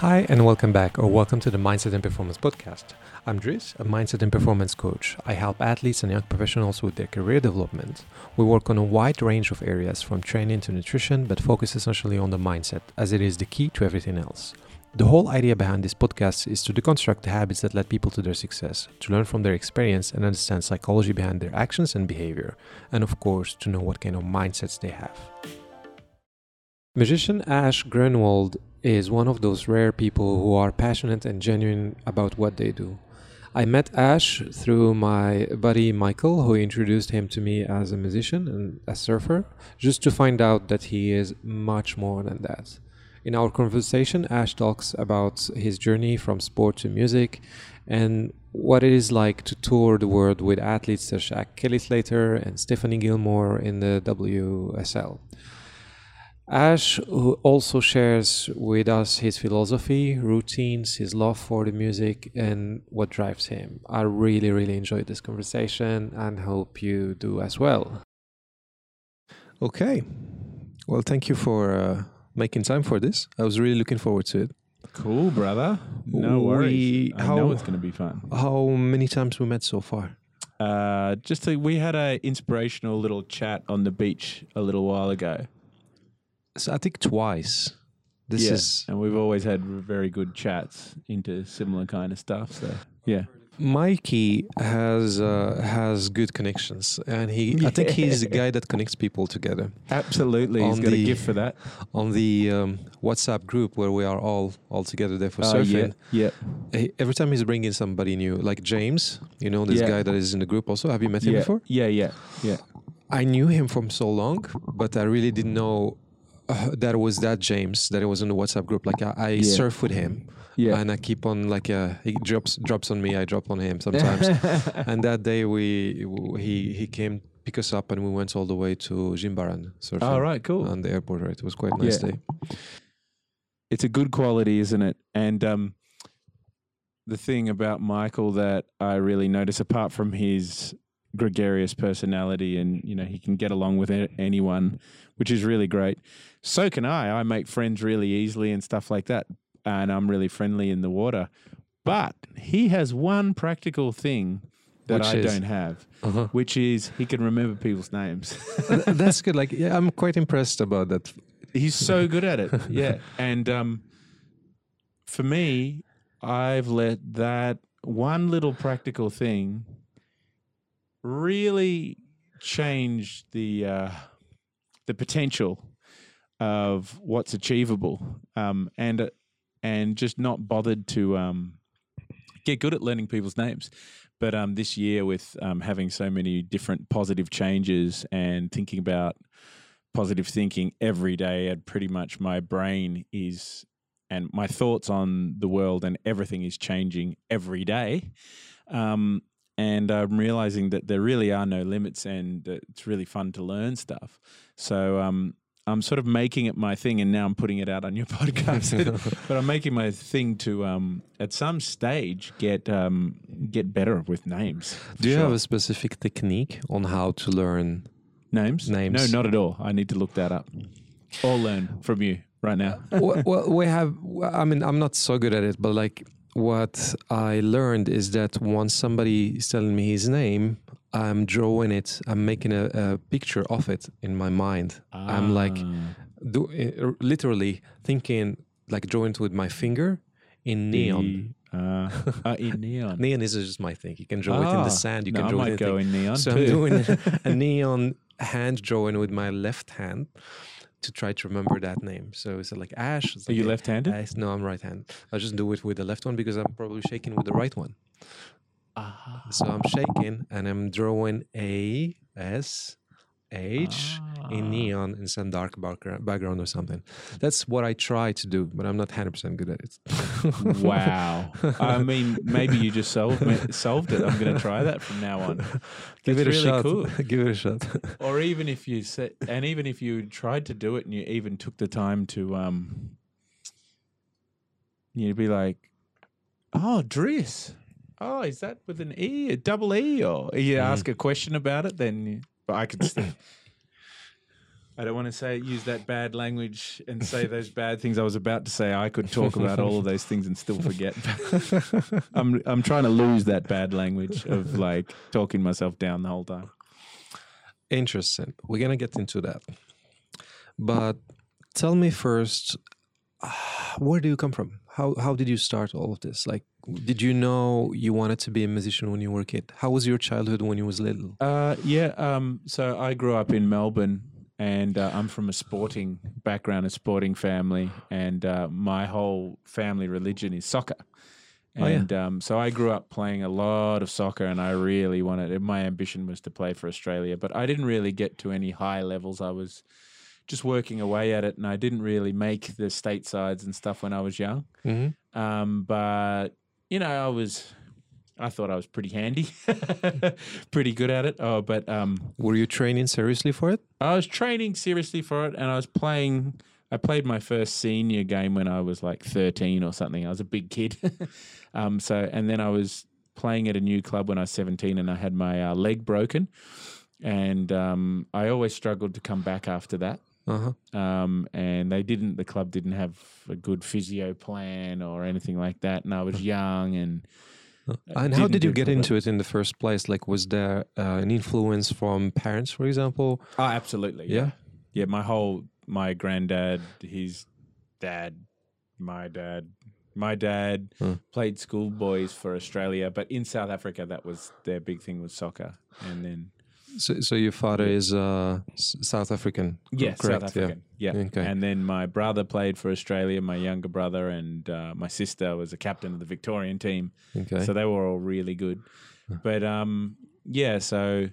Hi, and welcome back, or welcome to the Mindset and Performance Podcast. I'm Dries, a mindset and performance coach. I help athletes and young professionals with their career development. We work on a wide range of areas from training to nutrition, but focus essentially on the mindset, as it is the key to everything else. The whole idea behind this podcast is to deconstruct the habits that led people to their success, to learn from their experience and understand psychology behind their actions and behavior, and of course, to know what kind of mindsets they have. Magician Ash Grunwald is one of those rare people who are passionate and genuine about what they do. I met Ash through my buddy Michael, who introduced him to me as a musician and a surfer, just to find out that he is much more than that. In our conversation, Ash talks about his journey from sport to music and what it is like to tour the world with athletes such as Kelly Slater and Stephanie Gilmore in the WSL. Ash also shares with us his philosophy, routines, his love for the music, and what drives him. I really, really enjoyed this conversation and hope you do as well. Okay. Well, thank you for uh, making time for this. I was really looking forward to it. Cool, brother. No We- worries. I how- know it's going to be fun. How many times we met so far? Uh, just a, we had a inspirational little chat on the beach a little while ago. So I think twice. This Yeah, is and we've always had very good chats into similar kind of stuff. So yeah, Mikey has uh, has good connections, and he I think he's the guy that connects people together. absolutely. He's On got a gift for that. on the um, WhatsApp group where we are all all together there for Oh, surfing. yeah, yeah, he- every time he's bringing somebody new, like James, you know this Yeah. guy that is in the group. Also, have you met him yeah, before? yeah, yeah, yeah. I knew him from so long, but I really didn't know uh, that was that James that it was in the WhatsApp group. Like I, I Yeah. surf with him, Yeah. and I keep on like uh, he drops drops on me, I drop on him sometimes. and that day we he he came pick us up and we went all the way to Jimbaran surfing All right, cool. on the airport. Right, it was quite a nice Yeah. day. it's a good quality, isn't it? And um, the thing about Michael that I really notice, apart from his gregarious personality, and you know he can get along with anyone, which is really great. So can I. I make friends really easily and stuff like that, and I'm really friendly in the water. But he has one practical thing that Which I is? don't have, Uh-huh. which is he can remember people's names. That's good. Like, yeah, I'm quite impressed about that. He's so good at it. Yeah. And um, for me, I've let that one little practical thing really change the uh, the potential of what's achievable, um, and and just not bothered to um, get good at learning people's names. But um, this year, with um, having so many different positive changes and thinking about positive thinking every day and pretty much my brain is and my thoughts on the world and everything is changing every day um, and i'm realizing that there really are no limits and it's really fun to learn stuff so um, i'm sort of making it my thing and now i'm putting it out on your podcast but i'm making my thing to um, at some stage get um, get better with names Do you sure. have a specific technique on how to learn? names names? no not at all i need to look that up or learn from you right now well, well, we have. I mean, I'm not so good at it, but like what I learned is that once somebody is telling me his name, I'm drawing it. I'm making a, a picture of it in my mind. I'm like, Ah. do, uh, literally thinking, like drawing it with my finger in neon. The, uh, uh, in neon. Neon is just my thing. You can draw it in Ah, the sand. You no, can I draw might it. go in neon so too. I'm doing a neon hand drawing with my left hand to try to remember that name. So it's like Ash. It's Are like you left-handed? Ash- no, I'm right hand. I'll just do it with the left one because I'm probably shaking with the right one. Ah. So I'm shaking and I'm drawing A S H in Ah. neon in some dark background, background or something. That's what I try to do, but I'm not 100% good at it. Wow. I mean, maybe you just solved solved it. I'm going to try that from now on. Give it a really shot. cool. Give it a shot. Or even if you said, and even if you tried to do it and you even took the time to, um, you'd be like, oh, Dries. Oh, is that with an E, a double E? Or you Mm. ask a question about it, then you, but I could still. I don't want to say use that bad language and say those bad things I was about to say. I could talk about all of those things and still forget. I'm I'm trying to lose that bad language of like talking myself down the whole time. Interesting. We're gonna get into that, but tell me first, where do you come from? How how did you start all of this? Like, did you know you wanted to be a musician when you were a kid? How was your childhood when you was little? Uh, yeah. Um, so I grew up in Melbourne, and uh, I'm from a sporting background, a sporting family, and uh, my whole family religion is soccer. Oh, yeah. And um, so I grew up playing a lot of soccer, and I really wanted. My ambition was to play for Australia, but I didn't really get to any high levels. I was just working away at it, and I didn't really make the state sides and stuff when I was young. Mm-hmm. Um, but you know, I was. I thought I was pretty handy, pretty good at it. Oh, but um, Were you training seriously for it? I was training seriously for it, and I was playing. I played my first senior game when I was like thirteen or something. I was a big kid, um, so and then I was playing at a new club when I was seventeen, and I had my uh, leg broken, and um, I always struggled to come back after that. Uh huh. Um, and they didn't. The club didn't have a good physio plan or anything like that, and I was young and. And how didn't you get so into it in the first place? Like, was there uh, an influence from parents, for example? Oh, absolutely. Yeah. Yeah. My whole, my granddad, his dad, my dad, my dad Hmm. played schoolboys for Australia, but in South Africa, that was their big thing was soccer. And then, So, so your father is uh, South African, yeah, correct? South African. Yeah. Okay. And then my brother played for Australia, my younger brother, and uh, my sister was a captain of the Victorian team. Okay. So they were all really good. But um, yeah, so,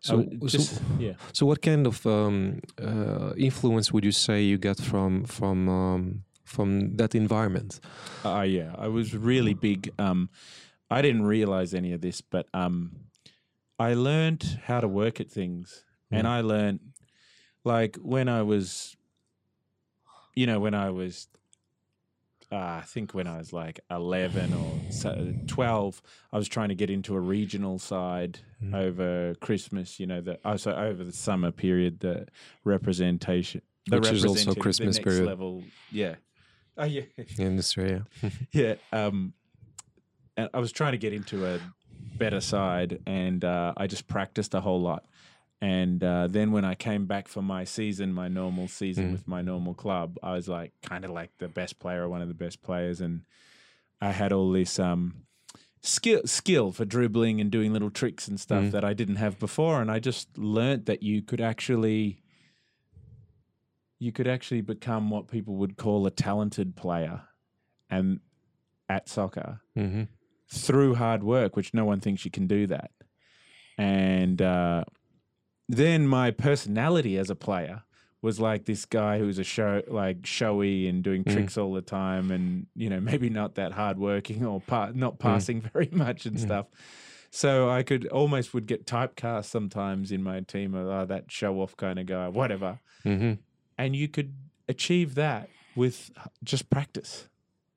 So, w- just, so, yeah. so what kind of um, uh, influence would you say you get from from um, from that environment? Uh, yeah, I was really big. Um, I didn't realize any of this, but um, I learned how to work at things, and I learned like when I was, you know, when I was, uh, I think when I was like eleven or twelve, I was trying to get into a regional side Mm. over Christmas. You know, the oh, so over the summer period, the representation, the Which is also Christmas period. level. Yeah. Oh yeah. in Australia? Yeah. Um, and I was trying to get into a better side, and uh, I just practiced a whole lot. And uh, then when I came back for my season, my normal season Mm. with my normal club, I was like kind of like the best player, one of the best players, and I had all this um, skill skill for dribbling and doing little tricks and stuff Mm. that I didn't have before. And I just learnt that you could actually you could actually become what people would call a talented player, and at soccer hmm through hard work, which no one thinks you can do that. And uh, then my personality as a player was like this guy who's a show like showy and doing Mm. tricks all the time, and you know maybe not that hardworking or pa- not passing very much and Mm. stuff. So I could almost would get typecast sometimes in my team of oh, that show off kind of guy, whatever. hmm And you could achieve that with just practice.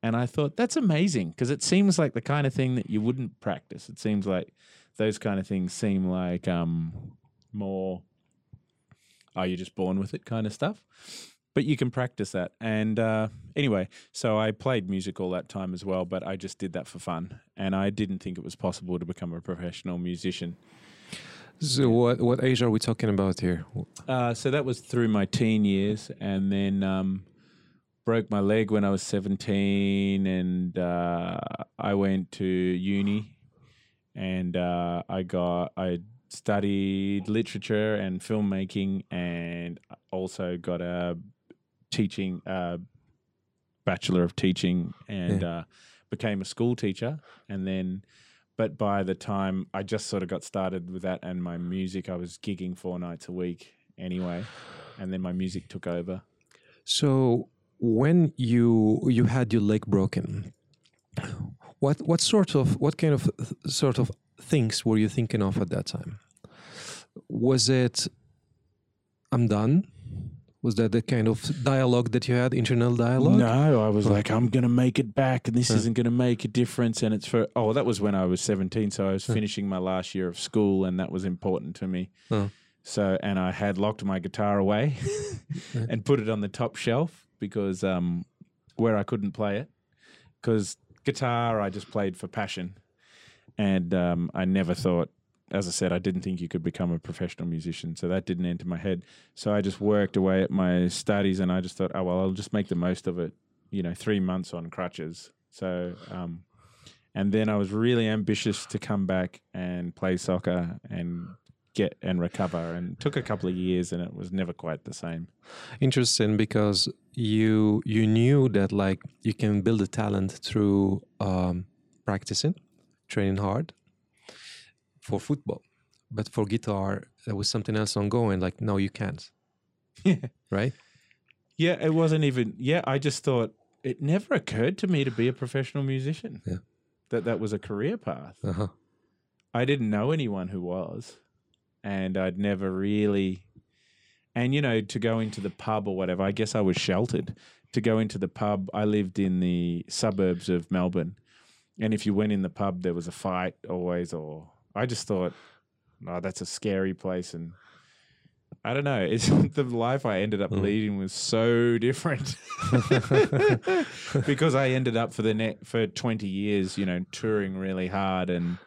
And I thought that's amazing because it seems like the kind of thing that you wouldn't practice. It seems like those kind of things seem like um, more, are you just born with it kind of stuff? But you can practice that. And uh, anyway, so I played music all that time as well, but I just did that for fun. And I didn't think it was possible to become a professional musician. So, what what age are we talking about here? Uh, so that was through my teen years, and then um, broke my leg when I was seventeen, and uh, I went to uni, and uh, I got I studied literature and filmmaking, and also got a teaching uh, bachelor of teaching, and uh, became a school teacher, and then. But by the time I just sort of got started with that and my music, I was gigging four nights a week anyway, and then my music took over. So, when you you had your leg broken, what what sort of what kind of sort of things were you thinking of at that time? Was it I'm done? Was that the kind of dialogue that you had, internal dialogue? No, I was like, I'm going to make it back, and this isn't going to make a difference. And it's for, oh, that was when I was 17. So I was finishing my last year of school, and that was important to me. So, and I had locked my guitar away and put it on the top shelf because um, where I couldn't play it. Because guitar, I just played for passion. And um, I never thought, as I said, I didn't think you could become a professional musician. So that didn't enter my head. So I just worked away at my studies and I just thought, oh, well, I'll just make the most of it, you know, three months on crutches. So, um, and then I was really ambitious to come back and play soccer and get and recover and took a couple of years and it was never quite the same Interesting because you you knew that like you can build a talent through um, practicing, training hard for football, but for guitar there was something else ongoing. Like no, you can't. Yeah. Right. yeah it wasn't even yeah i just thought it never occurred to me to be a professional musician Yeah. that that was a career path Uh huh. i didn't know anyone who was and i'd never really and you know to go into the pub or whatever i guess i was sheltered to go into the pub i lived in the suburbs of melbourne and if you went in the pub there was a fight always or i just thought oh that's a scary place and i don't know it's the life i ended up Mm. leading was so different because i ended up for the net for 20 years you know touring really hard and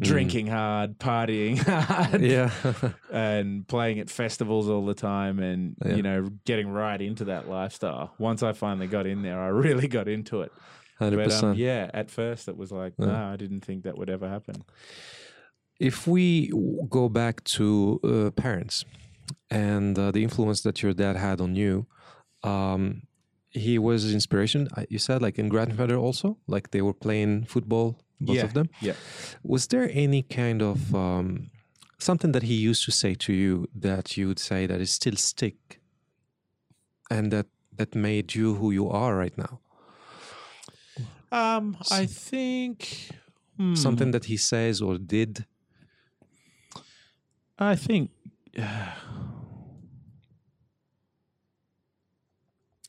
drinking hard partying hard yeah. and playing at festivals all the time and Yeah. you know getting right into that lifestyle once i finally got in there i really got into it Hundred but um, percent. yeah at first it was like Yeah. no i didn't think that would ever happen If we go back to uh, parents and uh, the influence that your dad had on you, um, he was inspiration. You said like in grandfather also, like they were playing football, both Yeah, of them. yeah. Was there any kind of um, something that he used to say to you that you would say that is still stick, and that that made you who you are right now? um i think hmm, Something that he says or did. i think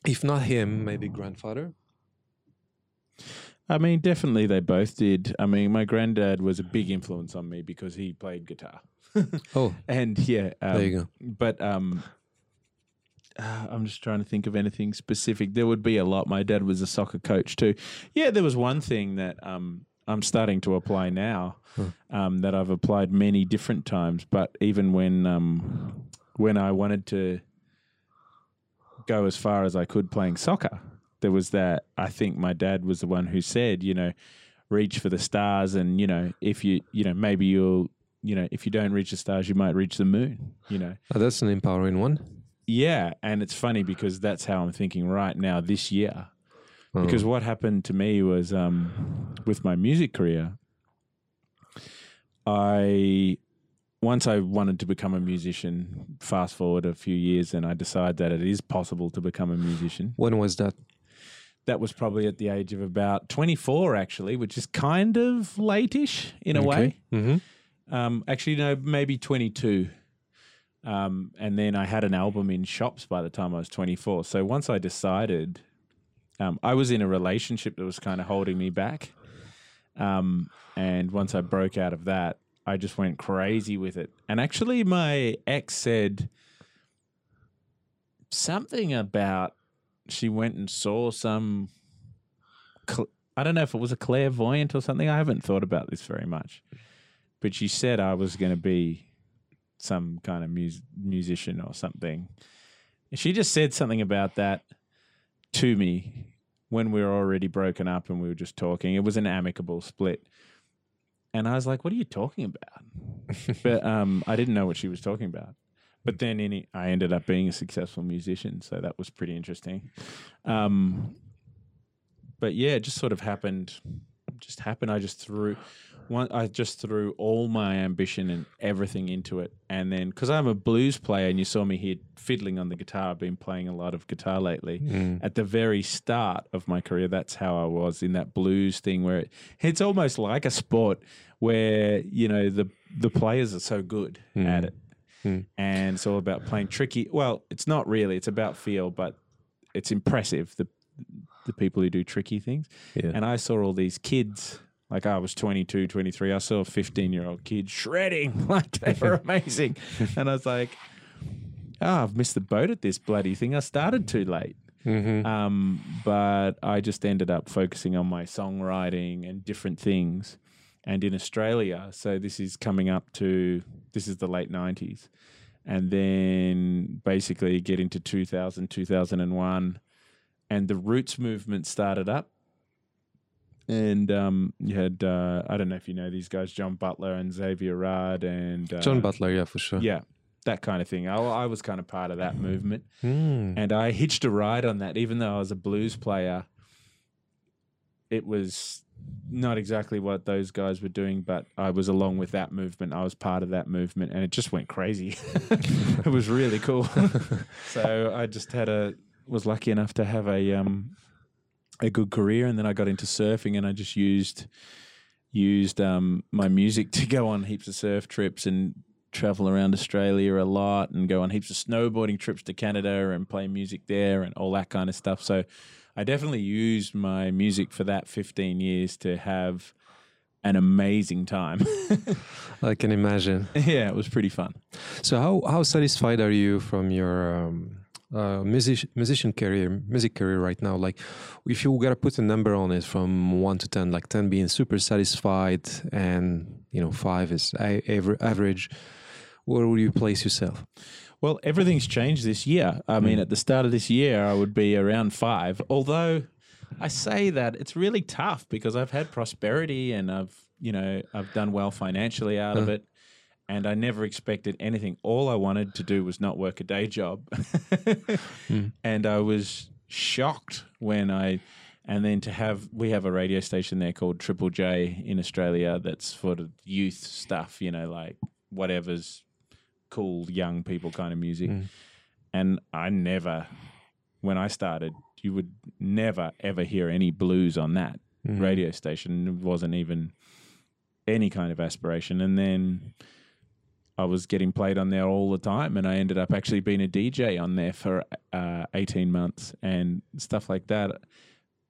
If not him, maybe grandfather. I mean, definitely they both did. I mean, my granddad was a big influence on me because he played guitar. Oh, and yeah, um, there you go. but um, uh, I'm just trying to think of anything specific. There would be a lot. My dad was a soccer coach too. Yeah, there was one thing that um, I'm starting to apply now um, that I've applied many different times. But even when um, when I wanted to go as far as I could playing soccer, there was that. I think my dad was the one who said, you know, reach for the stars, and you know, if you, you know, maybe you'll. You know, if you don't reach the stars, you might reach the moon. You know, Oh, that's an empowering one. yeah, and it's funny because that's how I'm thinking right now this year. Oh. Because what happened to me was um, with my music career, I once I wanted to become a musician. Fast forward a few years, and I decided that it is possible to become a musician. when was that? That was probably at the age of about 24, actually, which is kind of late-ish in a way. Mm-hmm. Um, actually, no, maybe 22. Um, and then I had an album in shops by the time I was 24. So once I decided, um, I was in a relationship that was kind of holding me back. Um, and once I broke out of that, I just went crazy with it. And actually, my ex said something about she went and saw some. Cl- I don't know if it was a clairvoyant or something. I haven't thought about this very much but she said I was going to be some kind of mus- musician or something. She just said something about that to me when we were already broken up and we were just talking. It was an amicable split. And I was like, what are you talking about? but um, I didn't know what she was talking about. But then in, I ended up being a successful musician. So that was pretty interesting. Um, but yeah, it just sort of happened. Just happened. I just threw one. I just threw all my ambition and everything into it, and then because I'm a blues player, and you saw me here fiddling on the guitar. I've been playing a lot of guitar lately. Mm. At the very start of my career, that's how I was in that blues thing, where it, it's almost like a sport where you know the the players are so good Mm. at it, Mm. and it's all about playing tricky. Well, it's not really. It's about feel, but it's impressive the the people who do tricky things. Yeah. And I saw all these kids Like I was 22, 23. I saw a 15 year old kid shredding. Like they were amazing. and I was like, oh, I've missed the boat at this bloody thing. I started too late. Mm-hmm. Um, but I just ended up focusing on my songwriting and different things. And in Australia, so this is coming up to this is the late 90s. And then basically get into 2000, 2001. And the Roots movement started up. And um, you had, uh, I don't know if you know these guys, John Butler and Xavier Rudd and uh, John Butler, yeah, for sure. Yeah, that kind of thing. I, I was kind of part of that movement. Mm. And I hitched a ride on that, even though I was a blues player. It was not exactly what those guys were doing, but I was along with that movement. I was part of that movement, and it just went crazy. it was really cool. so I just had a was lucky enough to have a um a good career, and then I got into surfing, and I just used used um my music to go on heaps of surf trips and travel around Australia a lot and go on heaps of snowboarding trips to Canada and play music there and all that kind of stuff. So I definitely used my music for that 15 years to have an amazing time. I can imagine. yeah, it was pretty fun. So how how satisfied are you from your um, uh, music musician career, music career right now? Like, if you gotta put a number on it from one to ten, like ten being super satisfied, and you know five is average, where would you place yourself? Well, everything's changed this year. I mean, at the start of this year, I would be around five. Although I say that it's really tough because I've had prosperity and I've, you know, I've done well financially out of it. And I never expected anything. All I wanted to do was not work a day job. Mm. And I was shocked when I, and then to have, we have a radio station there called Triple J in Australia that's for the youth stuff, you know, like whatever's cool young people kind of music. Mm. And I never, when I started, you would never ever hear any blues on that Mhm. radio station. It wasn't even any kind of aspiration. And then I was getting played on there all the time, and I ended up actually being a DJ on there for uh, 18 months and stuff like that.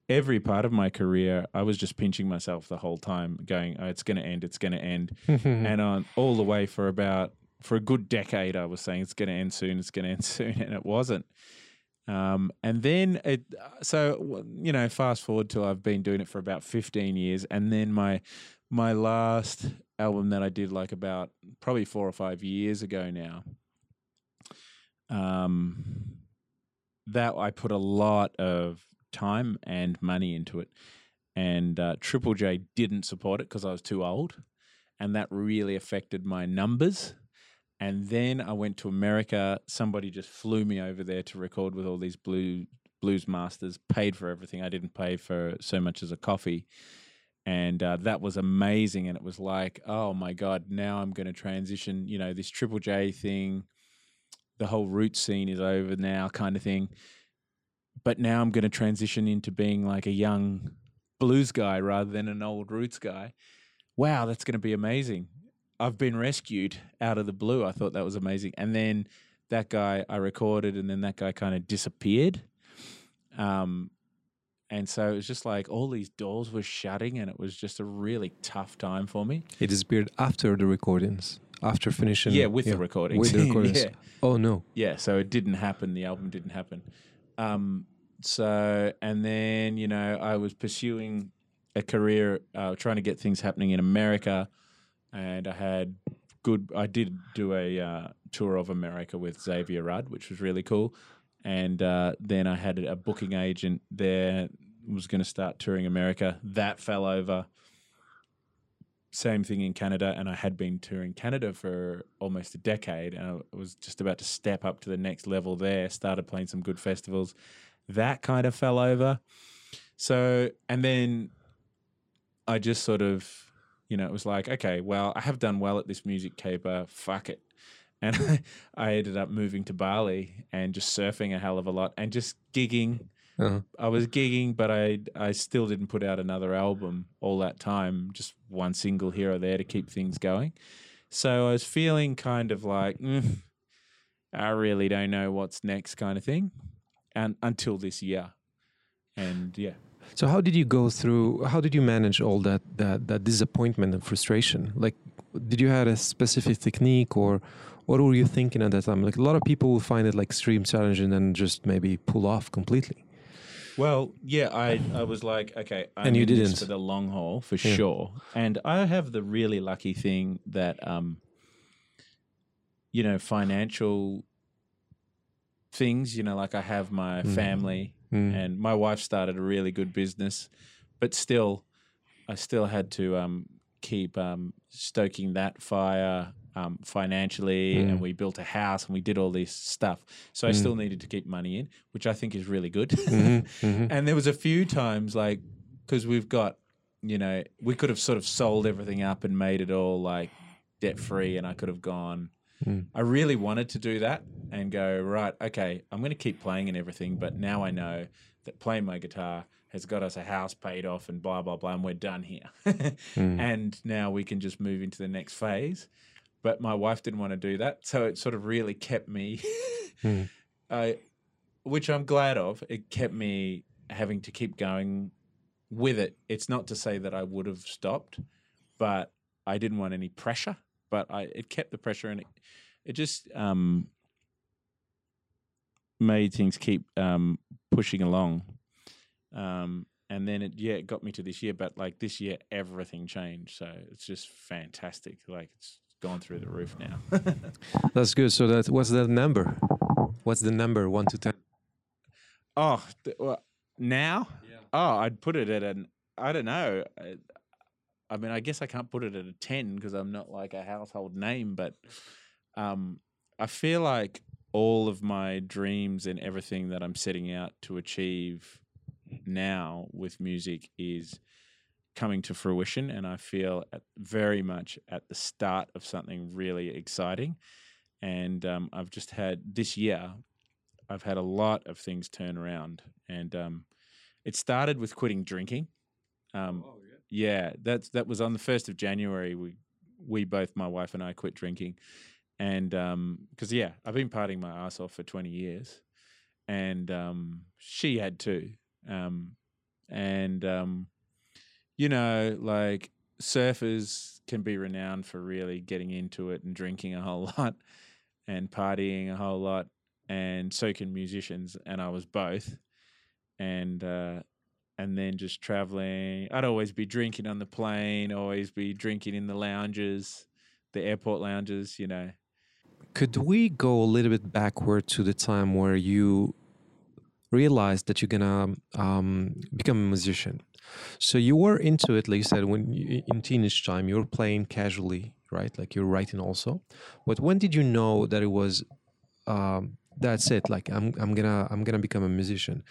Every part of my career, I was just pinching myself the whole time, going, oh, "It's going to end. It's going to end." and on all the way for about for a good decade, I was saying it's going to end soon. It's going to end soon, and it wasn't. Um, and then it, so you know, fast forward till I've been doing it for about fifteen years, and then my my last album that I did like about probably four or five years ago now. Um, that I put a lot of time and money into it, and uh, Triple J didn't support it because I was too old, and that really affected my numbers. And then I went to America. Somebody just flew me over there to record with all these blue blues masters. Paid for everything. I didn't pay for so much as a coffee, and uh, that was amazing. And it was like, oh my god, now I'm going to transition. You know, this Triple J thing, the whole root scene is over now, kind of thing. But now I'm going to transition into being like a young blues guy rather than an old roots guy. Wow, that's going to be amazing. I've been rescued out of the blue. I thought that was amazing. And then that guy I recorded, and then that guy kind of disappeared. Um, and so it was just like all these doors were shutting, and it was just a really tough time for me. It disappeared after the recordings, after finishing. yeah, with the recordings. With the recordings. yeah. Oh no. Yeah, so it didn't happen. The album didn't happen. Um, so, and then, you know, I was pursuing a career, uh, trying to get things happening in America. And I had good, I did do a uh, tour of America with Xavier Rudd, which was really cool. And uh, then I had a booking agent there, was going to start touring America. That fell over. Same thing in Canada, and I had been touring Canada for almost a decade, and I was just about to step up to the next level there. Started playing some good festivals. That kind of fell over. So, and then I just sort of, you know, it was like, okay, well, I have done well at this music caper. Fuck it. And I ended up moving to Bali and just surfing a hell of a lot and just gigging Uh-huh. I was gigging, but I I still didn't put out another album all that time. Just one single here or there to keep things going. So I was feeling kind of like, "Mm, I really don't know what's next, kind of thing, and until this year, and yeah, So how did you go through? How did you manage all that that that disappointment and frustration? Like, did you have a specific technique or? What were you thinking at that time? Like a lot of people will find it like extreme challenging and just maybe pull off completely. Well, yeah, I, I was like, okay, I'm And you didn't. for the long haul for Yeah. sure. And I have the really lucky thing that, um, you know, financial things. You know, like I have my Mm. family, Mm. and my wife started a really good business, but still, I still had to um, keep um, stoking that fire um, financially, Mm. and we built a house and we did all this stuff. So I Mm. still needed to keep money in, which I think is really good. Mhm, mhm. and there was a few times like because we've got you know we could have sort of sold everything up and made it all like debt free and i could have gone Mm. i really wanted to do that and go right okay i'm going to keep playing and everything but now i know that playing my guitar has got us a house paid off and blah blah blah and we're done here Mm. and now we can just move into the next phase but my wife didn't want to do that so it sort of really kept me Mm. I, which I'm glad of. It kept me having to keep going with it. It's not to say that I would have stopped, but I didn't want any pressure. But I, it kept the pressure, and it, it just um, made things keep um, pushing along. Um, and then it, yeah, it got me to this year. But like this year, everything changed. So it's just fantastic. Like it's gone through the roof now. That's good. So that what's that number? What's the number? One to ten. Oh, th- well, now? Oh, I'd put it at an. I don't know. I, mean, I guess I can't put it at a ten because I'm not like a household name, but um, I feel like all of my dreams and everything that I'm setting out to achieve now with music is coming to fruition, and I feel at, very much at the start of something really exciting. And um, I've just had this year. I've had a lot of things turn around, and um, it started with quitting drinking. Um, yeah, that's that was on the first of January. We we both, my wife and I, quit drinking, and because yeah, I've been partying my ass off for twenty years, and um, she had too, um, and um, you know, like surfers can be renowned for really getting into it and drinking a whole lot and partying a whole lot and so can musicians and I was both. And uh and then just traveling I'd always be drinking on the plane always be drinking in the lounges the airport lounges you know Could we go a little bit backward to the time where you realized that you're gonna um, become a musician? So you were into it, like you said, when you, in teenage time, you were playing casually, right? Like you're writing also. But when did you know that it was? Um, that's it. Like I'm, I'm gonna, I'm gonna become a musician.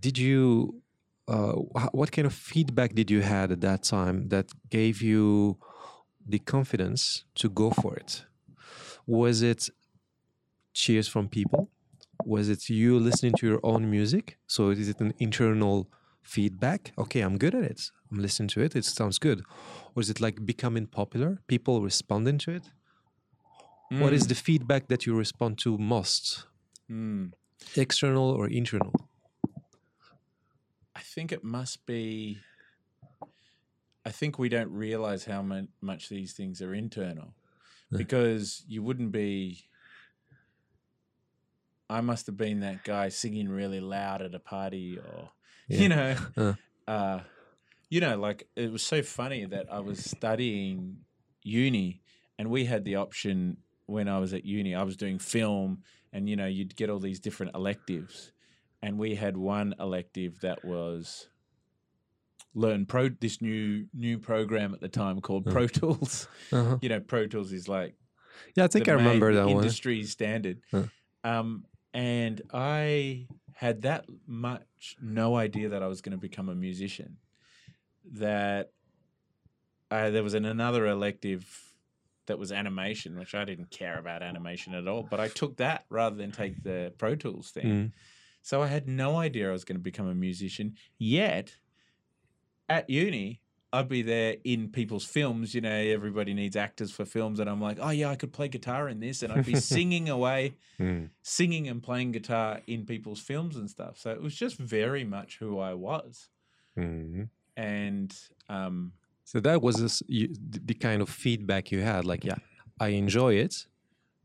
Did you? Uh, what kind of feedback did you had at that time that gave you the confidence to go for it? Was it cheers from people? Was it you listening to your own music? So is it an internal feedback? Okay, I'm good at it. I'm listening to it. It sounds good. Or is it like becoming popular? People responding to it? What is the feedback that you respond to most? Mm. External or internal? I think it must be. I think we don't realize how much these things are internal, because you wouldn't be. I must have been that guy singing really loud at a party, or Yeah. you know, Uh. uh, you know, like it was so funny that I was studying uni, and we had the option when I was at uni. I was doing film, and you know, you'd get all these different electives, and we had one elective that was learn pro this new new program at the time called Uh. Pro Tools. Uh-huh. You know, Pro Tools is like Yeah, I think the I remember that one. industry standard. Huh. Um, and I had that much no idea that I was going to become a musician. That uh, there was an, another elective that was animation, which I didn't care about animation at all, but I took that rather than take the Pro Tools thing. Mm. So I had no idea I was going to become a musician. Yet, at uni, I'd be there in people's films. You know, everybody needs actors for films, and I'm like, oh yeah, I could play guitar in this, and I'd be singing away, Mm. singing and playing guitar in people's films and stuff. So it was just very much who I was. Mhm. and um, So that was this, you, the the kind of feedback you had. Like, yeah, I enjoy it.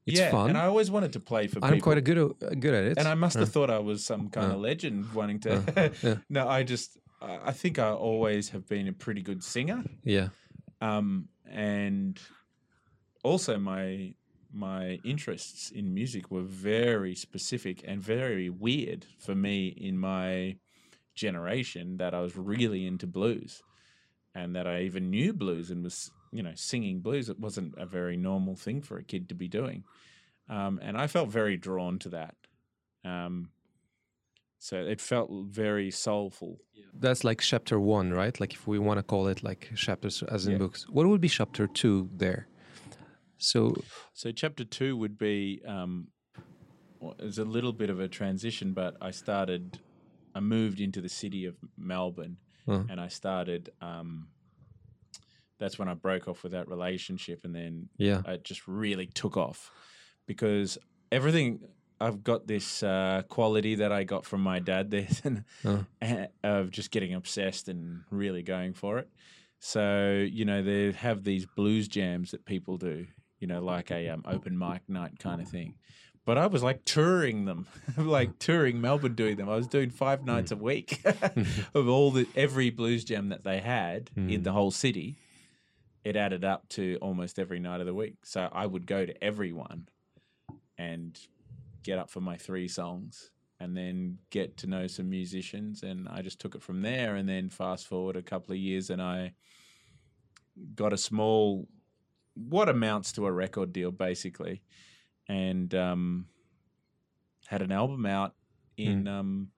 It's yeah, fun. and I always wanted to play for I'm people. quite a good uh, good at it. and I must have Uh, thought I was some kind Uh. of legend wanting to. no, I just I I think I always have been a pretty good singer, yeah. um, and also my my interests in music were very specific and very weird for me in my generation. That I was really into blues, and that I even knew blues and was you know singing blues. It wasn't a very normal thing for a kid to be doing, um, and I felt very drawn to that. Um, so it felt very soulful. That's like chapter one, right? Like if we want to call it like chapters as in Yeah. books. What would be chapter two there? So So chapter two would be um, well, it's a little bit of a transition, but I started, I moved into the city of Melbourne, Uh. and I started. Um, that's when I broke off with that relationship, and then yeah, it just really took off because everything. I've got this uh, quality that I got from my dad there, and Uh. of just getting obsessed and really going for it. So you know they have these blues jams that people do, you know, like a um, open mic night kind of thing. But I was like touring them, like touring Melbourne, doing them. I was doing five nights a week of all the every blues jam that they had in the whole city. It added up to almost every night of the week. So I would go to everyone and get up for my three songs and then get to know some musicians. And I just took it from there. And then fast forward a couple of years and I got a small what amounts to a record deal basically. And um, had an album out in um,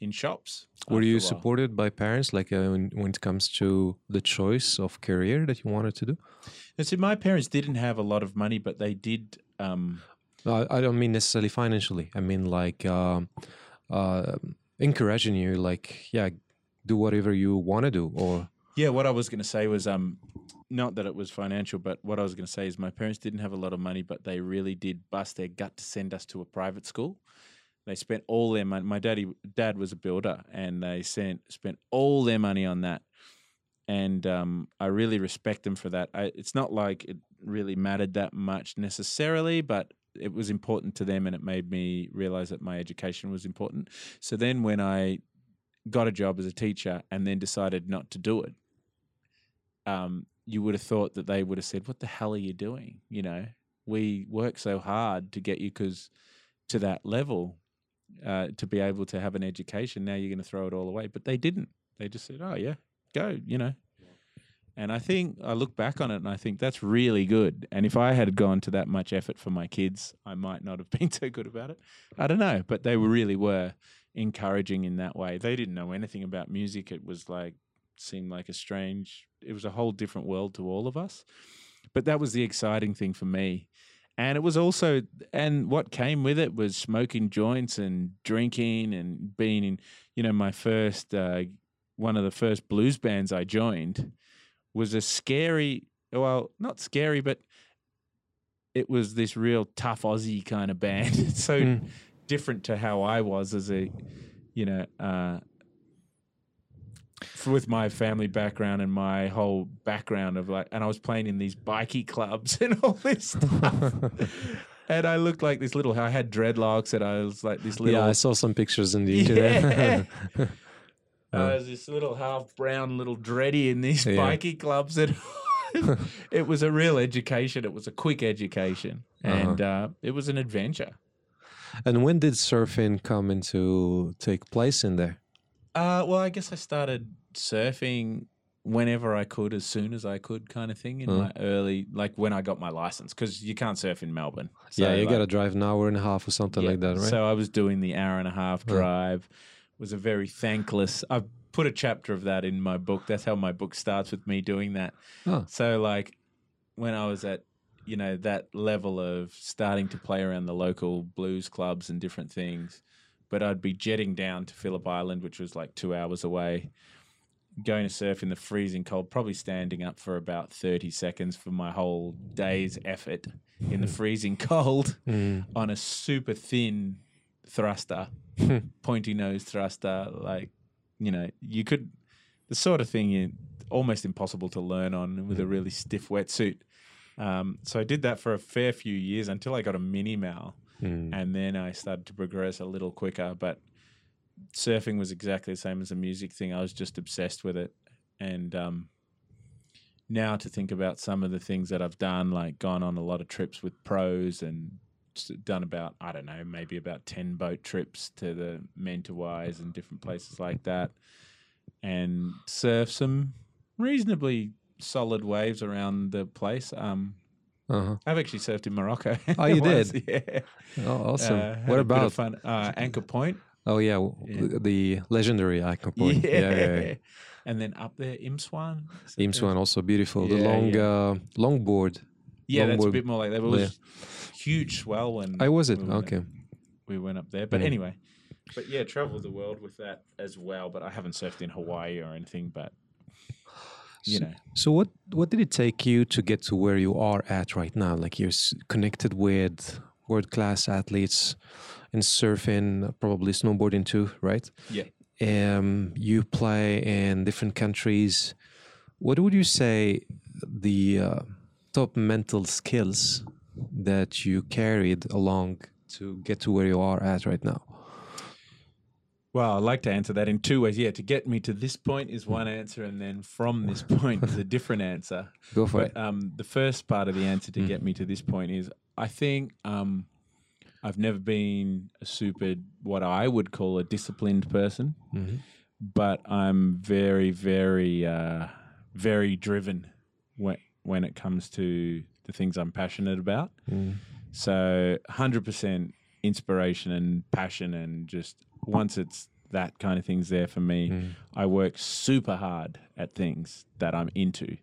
in shops. were you supported by parents? Like uh, when, when it comes to the choice of career that you wanted to do? And so my parents didn't have a lot of money, but they did. Um, I don't mean necessarily financially. I mean like um, uh, encouraging you, like yeah, do whatever you want to do, or Yeah, what I was going to say was um, not that it was financial, but what I was going to say is my parents didn't have a lot of money, but they really did bust their gut to send us to a private school. They spent all their money. My daddy dad was a builder, and they sent spent all their money on that. And um, I really respect them for that. I, it's not like it really mattered that much necessarily, but it was important to them, and it made me realize that my education was important. So then, when I got a job as a teacher and then decided not to do it, um, you would have thought that they would have said, "What the hell are you doing?" You know, we work so hard to get you because to that level uh, to be able to have an education. Now you're going to throw it all away, but they didn't. They just said, "Oh yeah, go," you know. And I think I look back on it and I think that's really good. And if I had gone to that much effort for my kids, I might not have been so good about it. I don't know, but they really were encouraging in that way. They didn't know anything about music. It was like seemed like a strange. It was a whole different world to all of us. But that was the exciting thing for me. And it was also, and what came with it was smoking joints and drinking and being in, you know, my first, uh, one of the first blues bands I joined was a scary, well, not scary, but it was this real tough Aussie kind of band. It's so Mm. different to how I was as a, you know, uh, with my family background and my whole background of like, and I was playing in these bikey clubs and all this stuff. and I looked like this little, I had dreadlocks and I was like this little, yeah, I saw some pictures in the internet. I was this little half brown little dready in these Yeah. bikey clubs and it was a real education. It was a quick education and uh, it was an adventure. and when did surfing come into take place in there? Uh, well, I guess I started surfing whenever I could, as soon as I could, kind of thing in Uh-huh. my early, like when I got my license, because you can't surf in Melbourne. yeah, you like, got to drive an hour and a half or something yeah, like that, right? So I was doing the hour and a half Uh. drive. Was a very thankless. I put a chapter of that in my book. That's how my book starts with me doing that. Oh. So like when I was at you know that level of starting to play around the local blues clubs and different things, but I'd be jetting down to Phillip Island, which was like two hours away, going to surf in the freezing cold, probably standing up for about thirty seconds for my whole day's effort in the freezing cold Mm. on a super thin thruster, pointy nose thruster. Like, you know, you could the sort of thing you almost impossible to learn on with a Mm. really stiff wetsuit. Um, so I did that for a fair few years until I got a mini mal, Mm. and then I started to progress a little quicker. But surfing was exactly the same as the music thing. I was just obsessed with it, and um, now to think about some of the things that I've done, like gone on a lot of trips with pros and done about I don't know maybe about ten boat trips to the Mentawais and different places like that, and surf some reasonably solid waves around the place. Um, Uh-huh. I've actually surfed in Morocco. Oh, you once, did? Yeah. Oh, awesome. Uh, what a bit of about? fun? Uh, Anchor Point? Oh yeah, Yeah. the legendary Anchor Point. Yeah, yeah, yeah. And then up there, Imsouane. Imsouane also beautiful. the long uh, longboard. Yeah, that's a bit more like that. It was huge swell when I was it. we Okay. we went up there. But anyway, but yeah, traveled the world with that as well. But I haven't surfed in Hawaii or anything. But you So- know, So what what did it take you to get to where you are at right now? Like you're s- connected with world class athletes in surfing, probably snowboarding too, right? Yeah. Um, you play in different countries. What would you say the uh, top mental skills that you carried along to get to where you are at right now? Well, I like to answer that in two ways. Yeah, to get me to this point is one answer, and then from this point is a different answer. Go for it. Um, the first part of the answer to Mm. get me to this point is I think um, I've never been a super, what I would call a disciplined person, Mhm. but I'm very, very, uh, very driven when, when it comes to the things I'm passionate about. Mm. So 100% inspiration and passion, and just once it's that kind of thing's there for me, Mm. I work super hard at things that I'm into.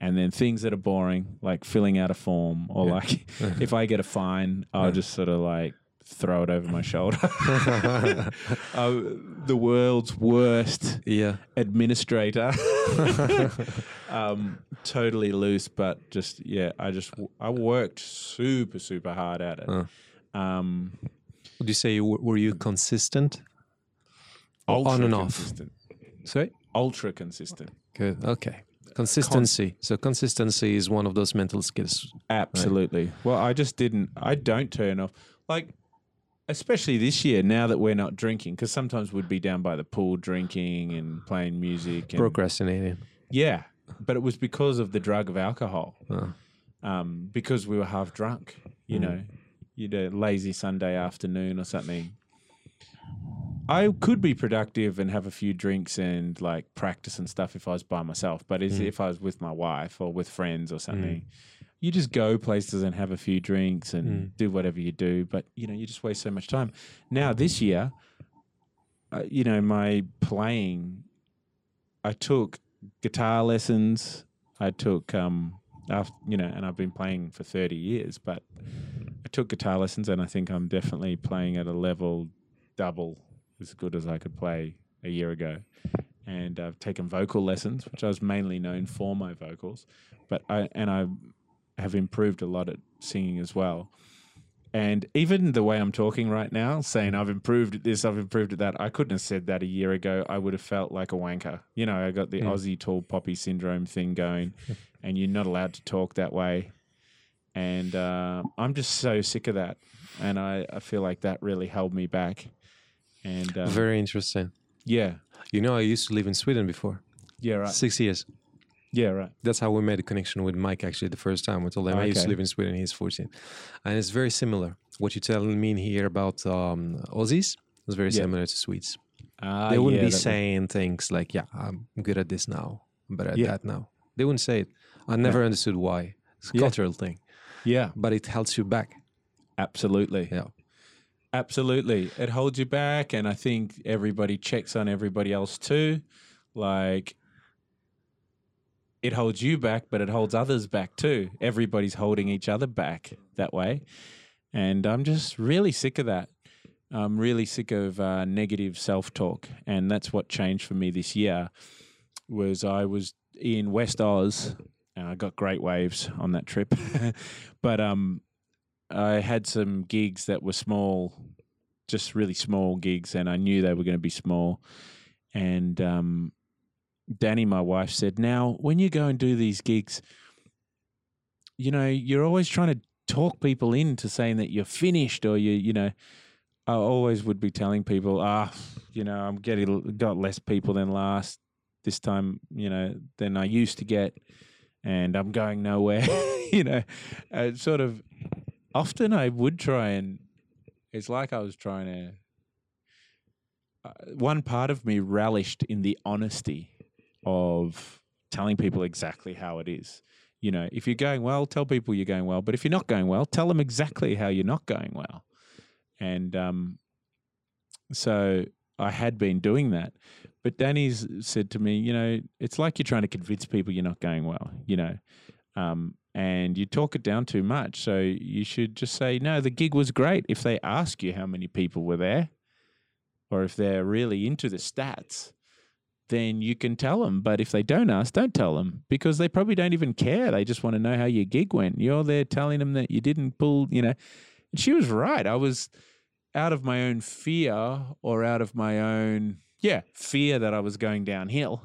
And then things that are boring, like filling out a form, or Yeah. like if I get a fine, I'll just sort of like throw it over my shoulder. uh, the world's worst yeah. administrator. um, totally loose, but just, yeah, I just, I worked super, super hard at it. Uh. Um, Would you say you were, were you consistent? Ultra on and off. consistent. Sorry. Ultra consistent. Good. Okay. Consistency. so consistency is one of those mental skills. Absolutely. Well, I just didn't. I don't turn off. Like, especially this year, now that we're not drinking, because sometimes we'd be down by the pool drinking and playing music. And, Procrastinating. Yeah, but it was because of the drug of alcohol. Uh, Um, because we were half drunk. You Mm. know, you'd a lazy Sunday afternoon or something. I could be productive and have a few drinks and like practice and stuff if I was by myself. But Mm. if I was with my wife or with friends or something, you just go places and have a few drinks and Mm. do whatever you do. But you know, you just waste so much time. Now this year, uh, you know, my playing, I took guitar lessons. I took, um, after, you know, and I've been playing for thirty years. But I took guitar lessons, and I think I'm definitely playing at a level double as good as I could play a year ago. And I've taken vocal lessons, which I was mainly known for my vocals, but I and I have improved a lot at singing as well. And even the way I'm talking right now, saying I've improved at this, I've improved at that, I couldn't have said that a year ago. I would have felt like a wanker. You know, I got the Mm. Aussie tall poppy syndrome thing going, and you're not allowed to talk that way. And uh, I'm just so sick of that. And I, I feel like that really held me back. And um, very interesting. yeah, You know, I used to live in Sweden before. yeah, right. Six years. Yeah, right. That's how we made a connection with Mike actually the first time. We told him I used to live in Sweden, he's 14. And it's very similar. What you're telling me here about um, Aussies is very Yeah. similar to Swedes. Ah, they wouldn't yeah, be saying things like, yeah, I'm good at this now, I'm better at Yeah. that now. They wouldn't say it. I never understood why. It's a cultural thing, Yeah, but it helps you back. absolutely. Yeah. Absolutely. It holds you back. And I think everybody checks on everybody else too. Like, it holds you back, but it holds others back too. Everybody's holding each other back that way. And I'm just really sick of that. I'm really sick of uh, negative self-talk, and that's what changed for me this year. Was I was in West Oz, and I got great waves on that trip, but um, I had some gigs that were small, just really small gigs, and I knew they were going to be small. And um, Danny, my wife, said, "Now, when you go and do these gigs, you know, you're always trying to talk people into saying that you're finished, or you, you know." I always would be telling people, ah, you know, I'm getting got less people than last this time, you know, than I used to get, and I'm going nowhere. you know, uh, sort of. Often I would try and it's like I was trying to. Uh, one part of me relished in the honesty of telling people exactly how it is. You know, if you're going well, tell people you're going well. But if you're not going well, tell them exactly how you're not going well. And um, so I had been doing that. But Danny's said to me, you know, it's like you're trying to convince people you're not going well, you know, um, and you talk it down too much. So you should just say, no, the gig was great. If they ask you how many people were there, or if they're really into the stats, then you can tell them. But if they don't ask, don't tell them because they probably don't even care. They just want to know how your gig went. You're there telling them that you didn't pull, you know. And she was right. I was out of my own fear or out of my own, yeah, fear that I was going downhill.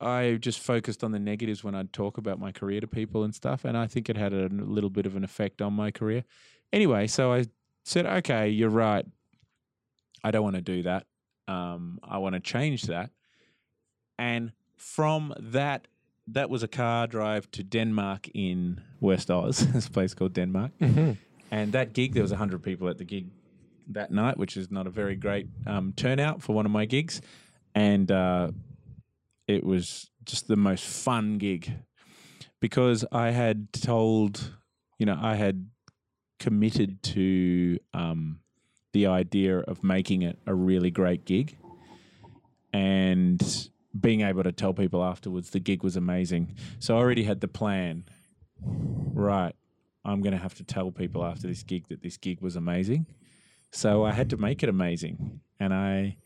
I just focused on the negatives when I'd talk about my career to people and stuff. And I think it had a little bit of an effect on my career. Anyway, so I said, okay, you're right. I don't want to do that. Um, I want to change that. And from that, that was a car drive to Denmark in West Oz, this place called Denmark. Mm-hmm. And that gig, there was 100 people at the gig that night, which is not a very great um, turnout for one of my gigs. And uh, it was just the most fun gig because I had told, you know, I had committed to um, the idea of making it a really great gig and being able to tell people afterwards the gig was amazing. So I already had the plan. Right. I'm going to have to tell people after this gig that this gig was amazing. So I had to make it amazing. And I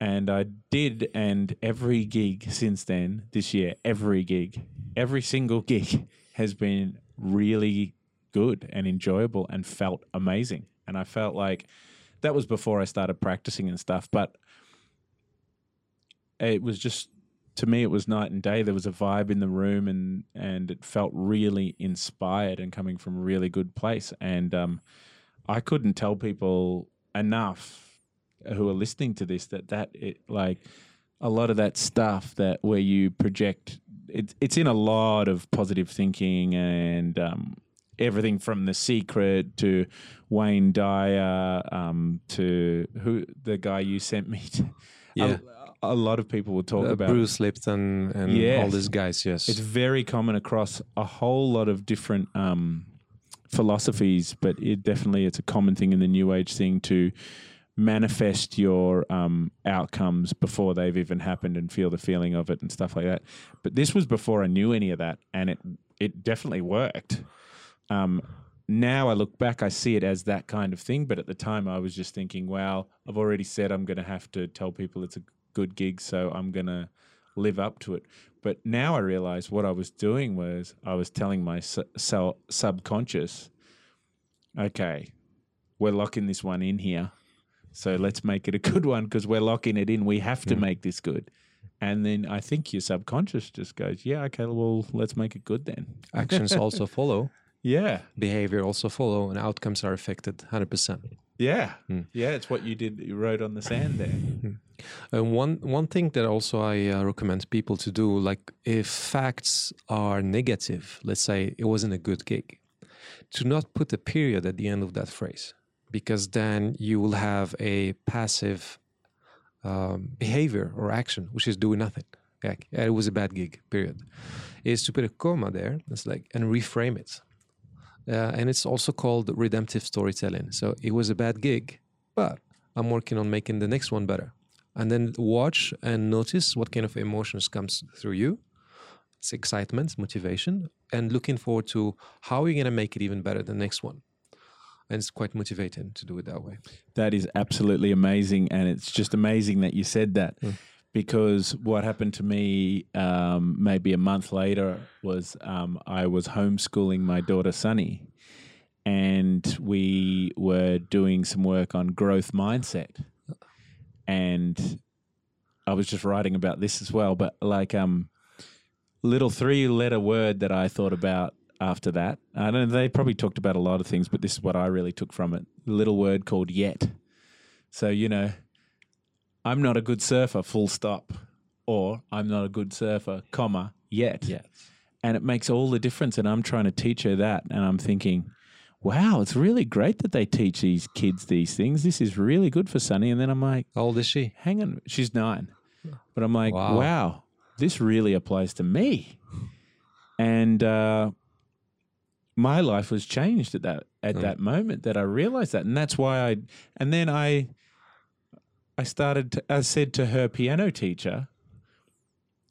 and I did and every gig since then this year, every gig, every single gig has been really good and enjoyable and felt amazing. And I felt like that was before I started practicing and stuff, but it was just to me it was night and day there was a vibe in the room and and it felt really inspired and coming from a really good place and um, i couldn't tell people enough who are listening to this that that it like a lot of that stuff that where you project it, it's in a lot of positive thinking and um, everything from the secret to wayne dyer um, to who the guy you sent me to Yeah. a, a lot of people will talk Uh, about Bruce Lipton and all Yes. these guys. Yes. it's very common across a whole lot of different um, philosophies, but it definitely it's a common thing in the New Age thing to manifest your um, outcomes before they've even happened and feel the feeling of it and stuff like that. But this was before I knew any of that, and it it definitely worked. Um, now I look back, I see it as that kind of thing. But at the time, I was just thinking, "Wow, I've already said I'm going to have to tell people it's a good gig, so I'm going to live up to it." But now I realize what I was doing was I was telling my su- su- subconscious, "Okay, we're locking this one in here, so let's make it a good one because we're locking it in. We have to Mm. make this good." And then I think your subconscious just goes, "Yeah, okay, well, let's make it good then." Actions also follow. Yeah, Behavior also follow, and outcomes are affected 100%. yeah, Mm. yeah. It's what you did. You wrote on the sand there. And one one thing that also I uh, recommend people to do, like if facts are negative, let's say it wasn't a good gig, to not put a period at the end of that phrase, because then you will have a passive um, behavior or action, which is doing nothing. Like it was a bad gig. Period. Is to put a comma there. It's like and reframe it. Uh, and it's also called redemptive storytelling. So it was a bad gig, but I'm working on making the next one better and then watch and notice what kind of emotions comes through you it's excitement motivation and looking forward to how you're going to make it even better the next one and it's quite motivating to do it that way That is absolutely amazing, and it's just amazing that you said that. Mm. Because what happened to me um, maybe a month later was um, I was homeschooling my daughter Sunny, and we were doing some work on growth mindset, and I was just writing about this as well, but like um, little three letter word that I thought about after that. I don't know, they probably talked about a lot of things, but this is what I really took from it. Little word called yet. So, you know, I'm not a good surfer, full stop. Or I'm not a good surfer, comma, yet. Yeah. And it makes all the difference. And I'm trying to teach her that. And I'm thinking, wow, it's really great that they teach these kids these things. This is really good for Sunny. And then I'm like, How old is she? hang on, she's nine. But I'm like, Wow. wow, this really applies to me. And uh, my life was changed at that at Mm. that moment that I realized that, and that's why I. And then I, I started. To, I said to her piano teacher,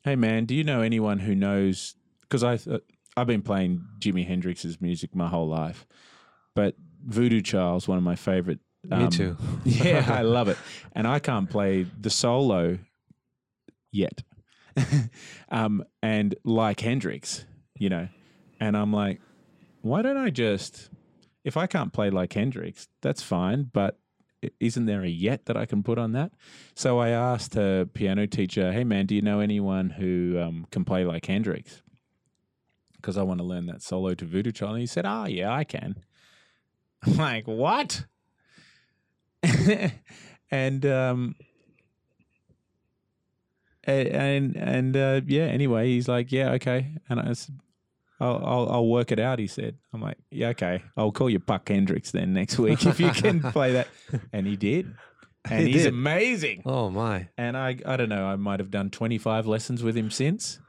"Hey man, do you know anyone who knows?" Because I th- I've been playing Jimi Hendrix's music my whole life, but Voodoo Child's one of my favorite. Me um, too. yeah, I love it. And I can't play the solo yet. um, and like Hendrix, you know. And I'm like, why don't I just, if I can't play like Hendrix, that's fine. But isn't there a yet that I can put on that? So I asked her piano teacher, hey man, do you know anyone who um, can play like Hendrix? Because I want to learn that solo to Voodoo Child. And he said, oh, yeah, I can. I'm like, what? and um and and uh, yeah anyway he's like yeah okay and I said I'll, I'll I'll work it out he said I'm like yeah okay I'll call you Puck Hendrix then next week if you can play that and he did and He he's did. amazing Oh my. and I I don't know I might have done 25 lessons with him since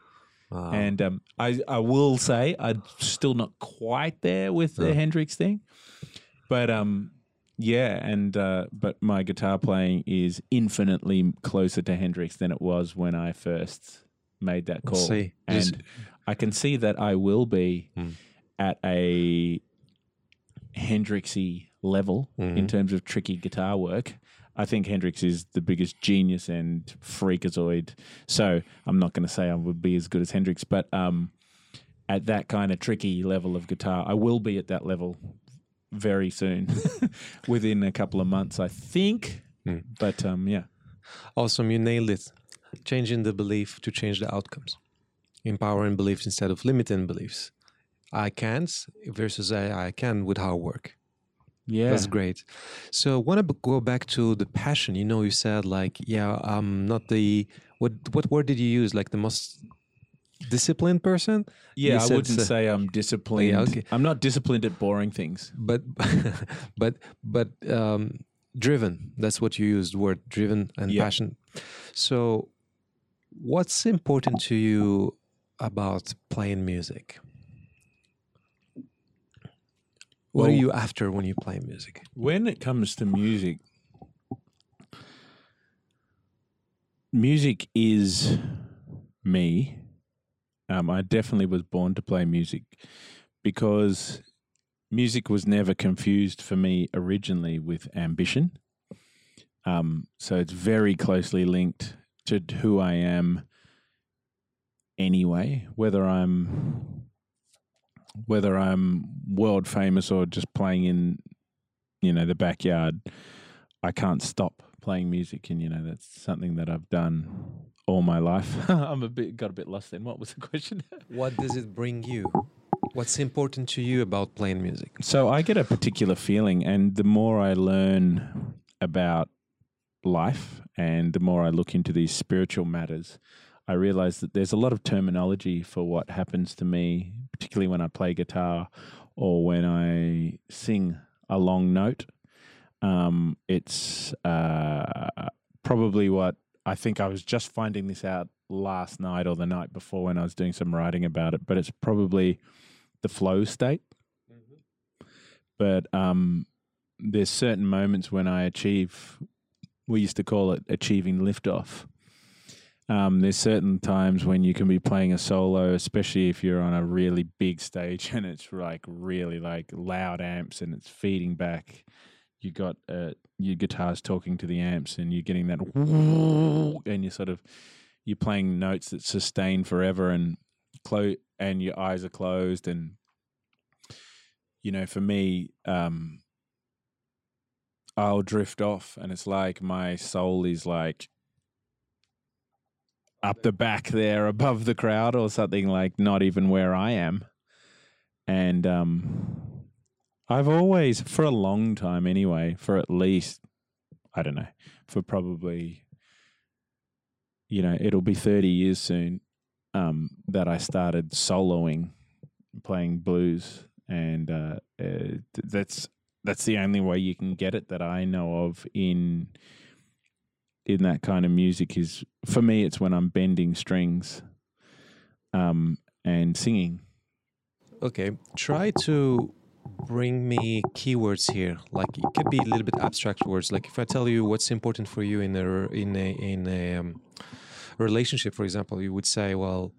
Wow. and um, I, I will say I'm still not quite there with the Yeah. Hendrix thing, but um, yeah, and uh, but my guitar playing is infinitely closer to Hendrix than it was when I first made that call. Let's see. And Just- I can see that I will be Hmm. at a Hendrixy level in Mhm. terms of tricky guitar work. I think Hendrix is the biggest genius and freakazoid. So I'm not going to say I would be as good as Hendrix, but um, at that kind of tricky level of guitar, I will be at that level very soon, within a couple of months, I think. Hmm. But um, yeah, Awesome, you nailed it. Changing the belief to change the outcomes. Empowering beliefs instead of limiting beliefs. I can't versus I, I can with hard work. yeah, That's great. So want to go back to the passion. You know, you said like, yeah, I'm not the what what word did you use? Like the most disciplined person, yeah. I wouldn't so- say I'm disciplined. okay. I'm not disciplined at boring things. but but but um, driven. That's what you used. Word driven and Yeah. passion. So, what's important to you about playing music? What are you after when you play music? When it comes to music, music is me. Um, I definitely was born to play music because music was never confused for me originally with ambition. Um, so it's very closely linked to who I am anyway, whether I'm whether I'm world famous or just playing in you know the backyard i can't stop playing music and you know that's something that i've done all my life i'm a bit got a bit lost then what was the question What does it bring you? What's important to you about playing music? so i get a particular feeling and the more i learn about life and the more i look into these spiritual matters i realize that there's a lot of terminology for what happens to me particularly when i play guitar or when i sing a long note um, it's uh, probably what i think i was just finding this out last night or the night before when i was doing some writing about it but it's probably the flow state but um, there's certain moments when I achieve. We used to call it achieving liftoff. Um, there's certain times when you can be playing a solo, especially if you're on a really big stage and it's like really like loud amps and it's feeding back. You got uh, your guitars talking to the amps and you're getting that, and you're sort of you're playing notes that sustain forever and close, and your eyes are closed and you know, for me, um, I'll drift off, and it's like my soul is like up the back there above the crowd or something like not even where I am. And um I've always for a long time anyway, for at least I don't know, for probably you know, it'll be 30 years soon um that I started soloing playing blues and uh, uh that's that's the only way you can get it that I know of in in that kind of music is for me it's when I'm bending strings um and singing. Okay, try to bring me keywords here. Like it could be a little bit abstract words. Like if I tell you what's important for you in a in a in a um, relationship, for example, you would say, well,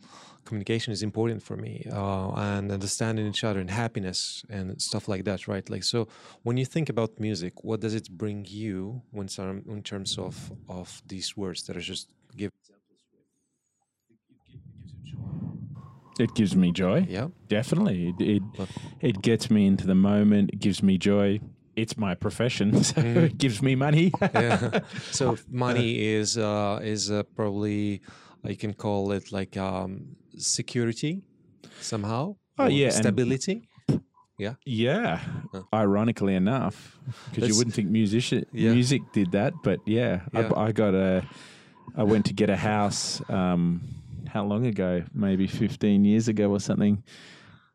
communication is important for me uh, and understanding each other and happiness and stuff like that right like so when you think about music what does it bring you when some in terms of of these words that are just give It gives me joy. yeah Definitely. It it, it gets me into the moment, it gives me joy. It's my profession, so Mhm. it gives me money. yeah. so money is uh, is uh, probably you can call it like um, security somehow. Oh, yeah, and- stability. Yeah, Huh. ironically enough, because you wouldn't think musician Yeah. music did that, but yeah, Yeah. I, I got a, I went to get a house. Um, how long ago? Maybe fifteen years ago or something.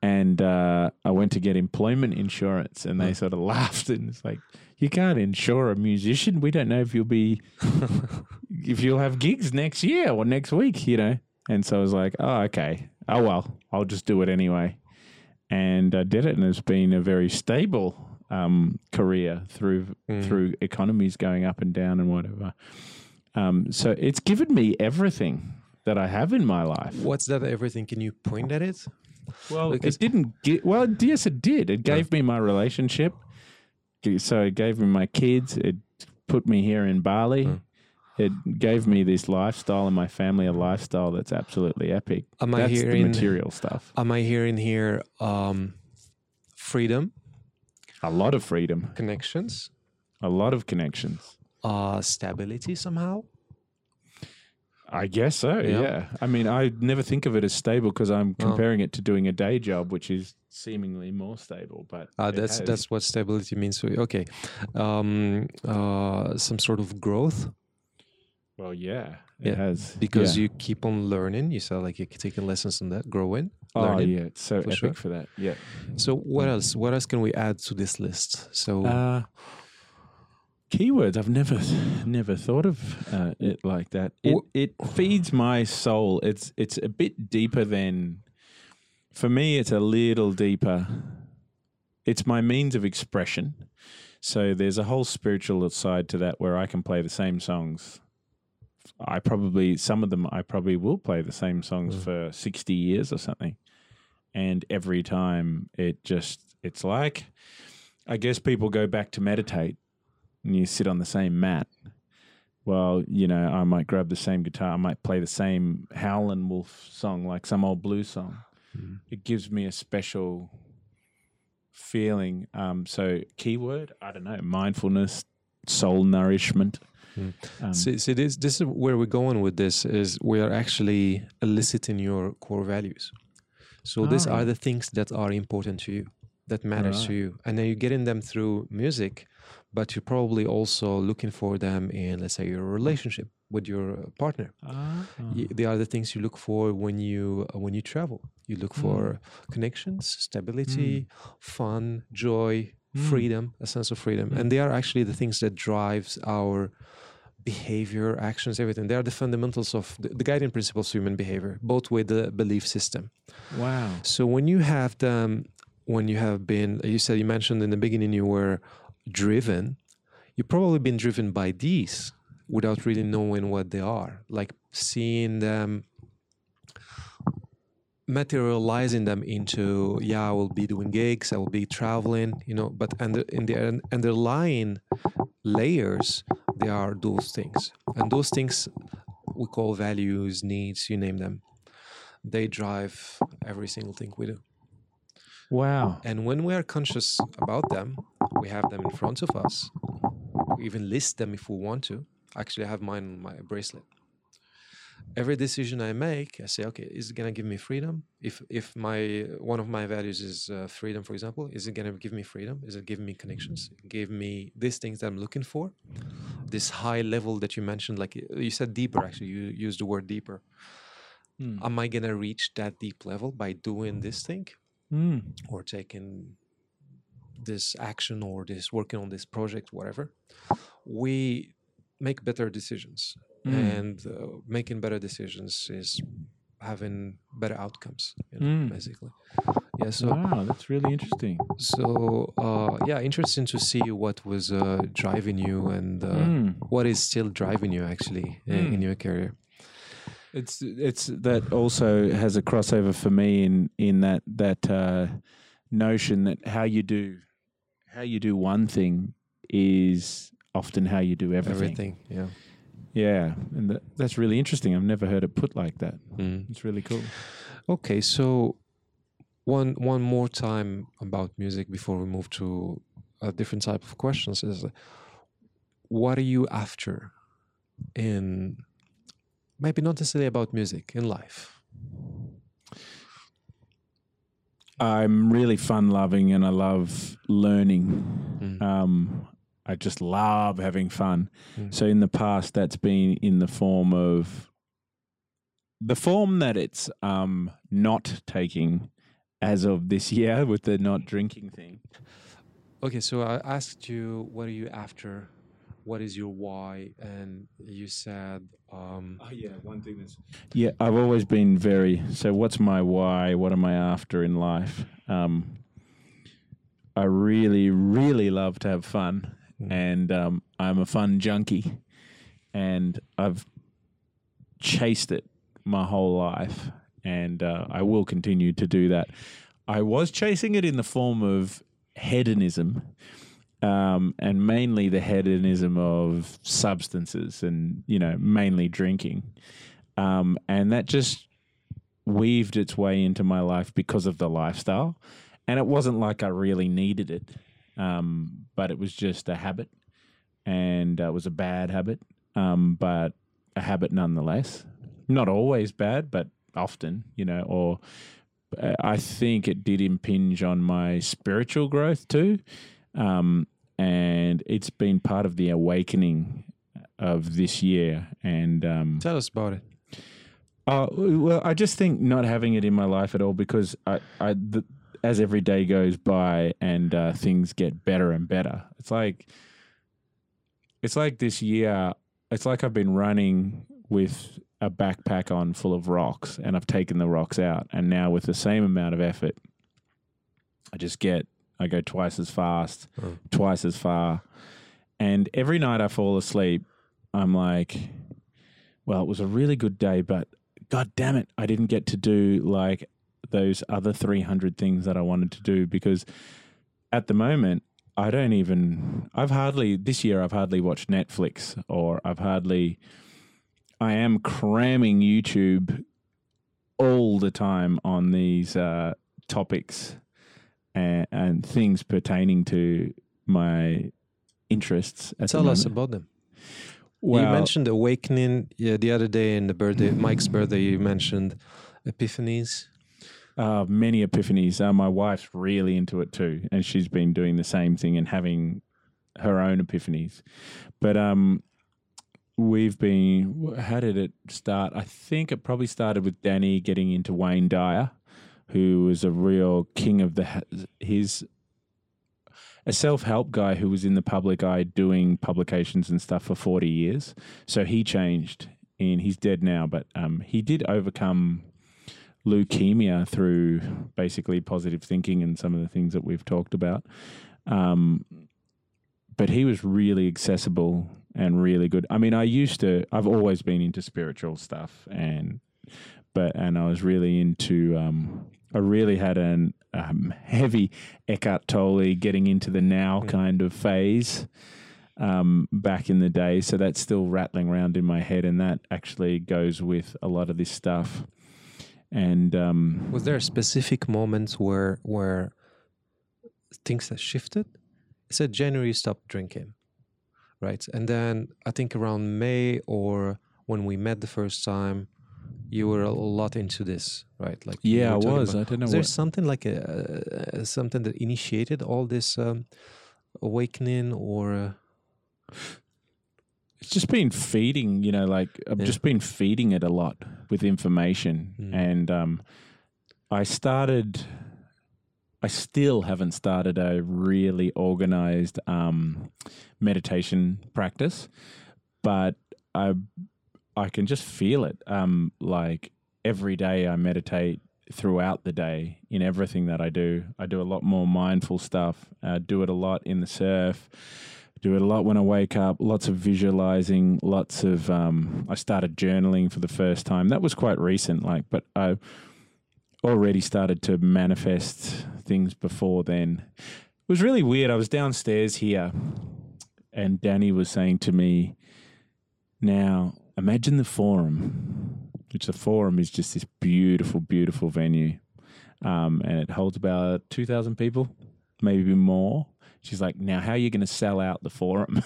And uh, I went to get employment insurance, and they sort of laughed and it's like, "You can't insure a musician. We don't know if you'll be, if you'll have gigs next year or next week, you know." And so I was like, "Oh, okay. Oh well, I'll just do it anyway." and I did it, and it's been a very stable um, career through Mm. through economies going up and down and whatever. Um, so it's given me everything that I have in my life. What's that? Everything? Can you point at it? Well, Because- it didn't. Get, well, yes, it did. It gave me my relationship. So it gave me my kids. It put me here in Bali. Mm. It gave me this lifestyle and my family a lifestyle that's absolutely epic. Am I that's the hearing? material stuff. Am I hearing here? Um, freedom, A lot of freedom, connections, a lot of connections. uh, stability somehow. I guess so. Yeah. Yeah. I mean, I never think of it as stable because I'm Oh. comparing it to doing a day job, which is seemingly more stable. But Uh, that's has- that's what stability means for you. Okay, um, uh, some sort of growth well, yeah, it Yeah, has because yeah. you keep on learning. You said like you're taking lessons on that, growing, Oh learning. yeah, it's so for epic sure. for that. Yeah. So what else? What else can we add to this list? So Uh, keywords. I've never never thought of uh, it like that. It it feeds my soul. It's it's a bit deeper than. For me, it's a little deeper. It's my means of expression. So there's a whole spiritual side to that where I can play the same songs. I probably some of them I probably will play the same songs Mm. for 60 years or something. And every time it just it's like I guess people go back to meditate and you sit on the same mat. Well, you know, I might grab the same guitar, I might play the same Howlin' Wolf song, like some old blues song. Mhm. It gives me a special feeling. Um, so, keyword, I don't know, mindfulness, soul nourishment. Mm. Um, see, see this this is where we're going with this is we are actually eliciting your core values. So these are the things that are important to you, that matters to you, and then you're getting them through music, but you're probably also looking for them in, let's say, your relationship with your partner. ah, they are the things you look for when you uh, when you travel. You look for connections, stability, fun, joy, Mm. freedom, a sense of freedom, Mm. and they are actually the things that drives our behavior, actions, everything. They are the fundamentals of the, the guiding principles of human behavior, both with the belief system. wow. So when you have them, when you have been, you said you mentioned in the beginning you were driven. You've probably been driven by these without really knowing what they are, like seeing them, materializing them into, yeah, I will be doing gigs, I will be traveling, you know. But under, in the underlying layers, they are those things, and those things we call values, needs, you name them they drive every single thing we do. Wow. And when we are conscious about them, we have them in front of us. We even list them if we want to. Actually, I have mine on my bracelet. Every decision I make, I say, okay, is it gonna give me freedom? If if my one of my values is uh, freedom, for example, is it gonna give me freedom? Is it giving me connections? Give me these things that I'm looking for? This high level that you mentioned, like you said, deeper. Actually, you used the word deeper. Mm. Am I gonna reach that deep level by doing this thing Mm. or taking this action or this working on this project, whatever? We make better decisions Mm. and uh, making better decisions is having better outcomes you know, Mm. basically yeah so wow, that's really interesting. so uh, yeah interesting to see what was uh, driving you and uh, Mm. what is still driving you actually in, in Mm. your career It's it's that also has a crossover for me in in that that uh, notion that how you do how you do one thing is often how you do everything. everything yeah Yeah, and that, that's really interesting. I've never heard it put like that. Mm. It's really cool. okay so one one more time about music before we move to a different type of questions is what are you after in maybe not necessarily about music in life I'm really fun loving and I love learning. Mm. Um, I just love having fun. Mm. So in the past, that's been in the form of the form that it's um, not taking as of this year with the not drinking thing. Okay, so I asked you, what are you after? What is your why? And you said, um, Oh yeah, one thing that's yeah. I've always been very. So what's my why? What am I after in life? Um, I really, really love to have fun. And um, I'm a fun junkie, and I've chased it my whole life, and uh, I will continue to do that. I was chasing it in the form of hedonism, um, and mainly the hedonism of substances, and you know, mainly drinking, um, and that just weaved its way into my life because of the lifestyle, and it wasn't like I really needed it, um, but it was just a habit, and uh, it was a bad habit, um, but a habit nonetheless. Not always bad, but often, you know, or uh, I think it did impinge on my spiritual growth too. Um, and it's been part of the awakening of this year. And um, tell us about it. uh, well, I just think not having it in my life at all because I, I the, as every day goes by and uh, things get better and better. It's like it's like this year. It's like I've been running with a backpack on full of rocks, and I've taken the rocks out, and now with the same amount of effort, I just get I go twice as fast, Oh. twice as far, and every night I fall asleep, I'm like, well, it was a really good day, but god damn it, I didn't get to do like those other 300 things that I wanted to do because at the moment, I don't even, I've hardly, this year, I've hardly watched Netflix or I've hardly, I am cramming YouTube all the time on these uh, topics and, and things pertaining to my interests. At the Tell us about them. Well, you mentioned awakening yeah, the other day in the birthday, Mike's birthday. You mentioned epiphanies. Uh, many epiphanies. Uh, my wife's really into it too, and she's been doing the same thing and having her own epiphanies. But um, we've been. How did it start? I think it probably started with Danny getting into Wayne Dyer, who was a real king of the his. A self help guy who was in the public eye doing publications and stuff for 40 years. So he changed and he's dead now, but um, he did overcome leukemia through basically positive thinking and some of the things that we've talked about. Um, but he was really accessible and really good. I mean, I used to, I've always been into spiritual stuff and, but, and I was really into, um, I really had an um, heavy Eckhart Tolle getting into the now Mm. kind of phase um, back in the day. So that's still rattling around in my head, and that actually goes with a lot of this stuff. And um, Was there a specific moment where where things have shifted? It said January you stopped drinking, right? And then I think around May or when we met the first time, you were a lot into this, right? Like Yeah, I was. about- I don't know Is there something like a uh, something that initiated all this um, awakening, or uh, It's just been feeding, you know, like I've Yeah. just been feeding it a lot with information. Mm. And um, I started, I still haven't started a really organized um, meditation practice, but I, I can just feel it. Um, like every day I meditate throughout the day in everything that I do. I do a lot more mindful stuff. I do it a lot in the surf do it a lot when I wake up. Lots of visualizing. Lots of. Um, I started journaling for the first time. That was quite recent, like, but I already started to manifest things before then. It was really weird. I was downstairs here, and Danny was saying to me, "Now imagine the forum, which the forum is just this beautiful, beautiful venue, um, and it holds about two thousand people, maybe more." She's like, now how are you going to sell out the forum?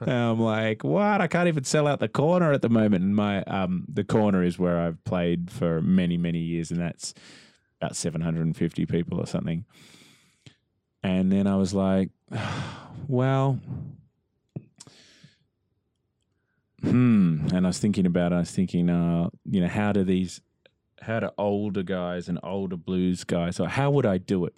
I'm like, what? I can't even sell out the corner at the moment. And my um, the corner is where I've played for many many years, and that's about 750 people or something. And then I was like, well, hmm. And I was thinking about it. I was thinking, uh, you know, how do these, how do older guys and older blues guys, or how would I do it?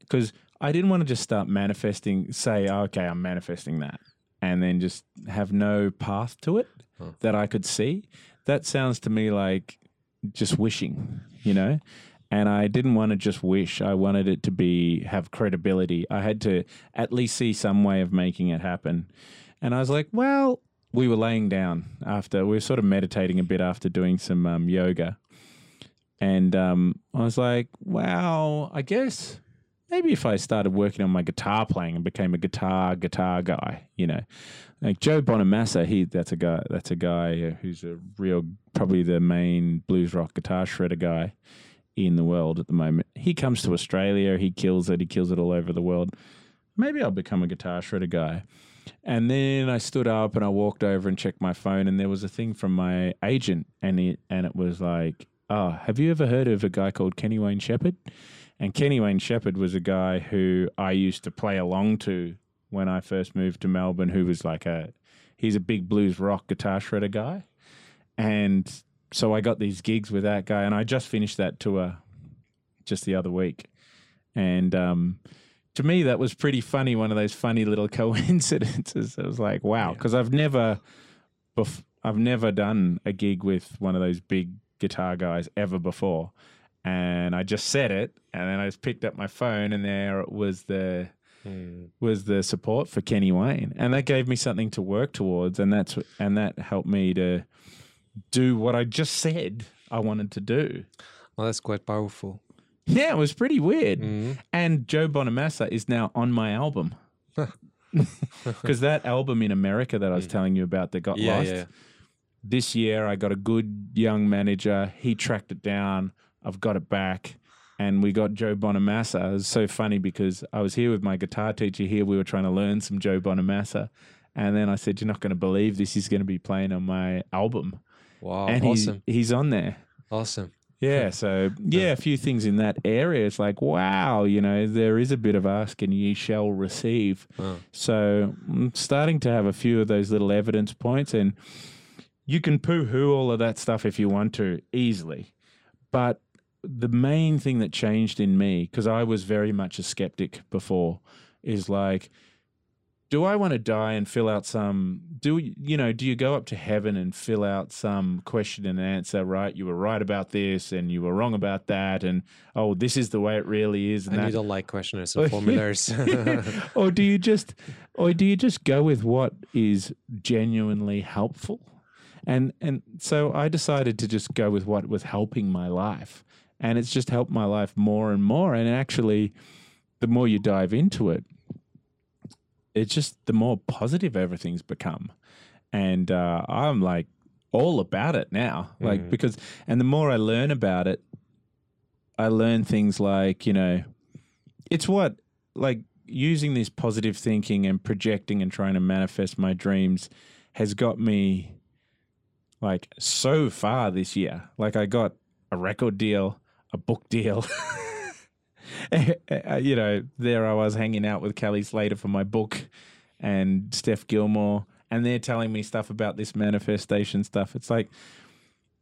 Because I didn't want to just start manifesting, say, okay, I'm manifesting that, and then just have no path to it Huh. that I could see. That sounds to me like just wishing, you know? And I didn't want to just wish. I wanted it to be have credibility. I had to at least see some way of making it happen. And I was like, well, we were laying down after we were sort of meditating a bit after doing some um, yoga. And um, I was like, wow, I guess maybe if I started working on my guitar playing and became a guitar guitar guy, you know, like Joe Bonamassa, he that's a guy that's a guy who's a real probably the main blues rock guitar shredder guy in the world at the moment. He comes to Australia, he kills it, he kills it all over the world. Maybe I'll become a guitar shredder guy. And then I stood up and I walked over and checked my phone, and there was a thing from my agent, and it and it was like, "Oh, have you ever heard of a guy called Kenny Wayne Shepherd?" And Kenny Wayne Shepherd was a guy who I used to play along to when I first moved to Melbourne. Who was like a he's a big blues rock guitar shredder guy, and so I got these gigs with that guy, and I just finished that tour just the other week, and um, to me that was pretty funny. One of those funny little coincidences. It was like, wow, Yeah. because I've never, bef- I've never done a gig with one of those big guitar guys ever before, and I just said it, and then I just picked up my phone, and there was the was the support for Kenny Wayne, and that gave me something to work towards, and that's and that helped me to do what I just said I wanted to do. well, that's quite powerful. Yeah, it was pretty weird. Mhm. And Joe Bonamassa is now on my album. Because that album in America that I was telling you about that got Yeah, lost, yeah. this year I got a good young manager. He tracked it down. I've got it back. And we got Joe Bonamassa. It was so funny because I was here with my guitar teacher here. We were trying to learn some Joe Bonamassa. And then I said, You're not going to believe this. He's going to be playing on my album. Wow, and awesome, he's, he's on there. awesome. Yeah, so yeah, a few things in that area. It's like, wow, you know, there is a bit of ask and ye shall receive. Oh. So I'm starting to have a few of those little evidence points, and you can poo hoo all of that stuff if you want to easily. But the main thing that changed in me, because I was very much a skeptic before, is like, do I want to die and fill out some do you know do you go up to heaven and fill out some question and answer right? You were right about this and you were wrong about that and oh this is the way it really is and And that. you don't like questionnaires and formulas. or do you just or do you just go with what is genuinely helpful? And and so i decided to just go with what was helping my life and it's just helped my life more and more and actually the more you dive into it it's just the more positive everything's become and uh, i'm like all about it now like Mm. because and the more i learn about it i learn things like you know it's what like using this positive thinking and projecting and trying to manifest my dreams has got me like so far this year. Like I got a record deal, a book deal. you know, there I was hanging out with Kelly Slater for my book and Steph Gilmore, and they're telling me stuff about this manifestation stuff. It's like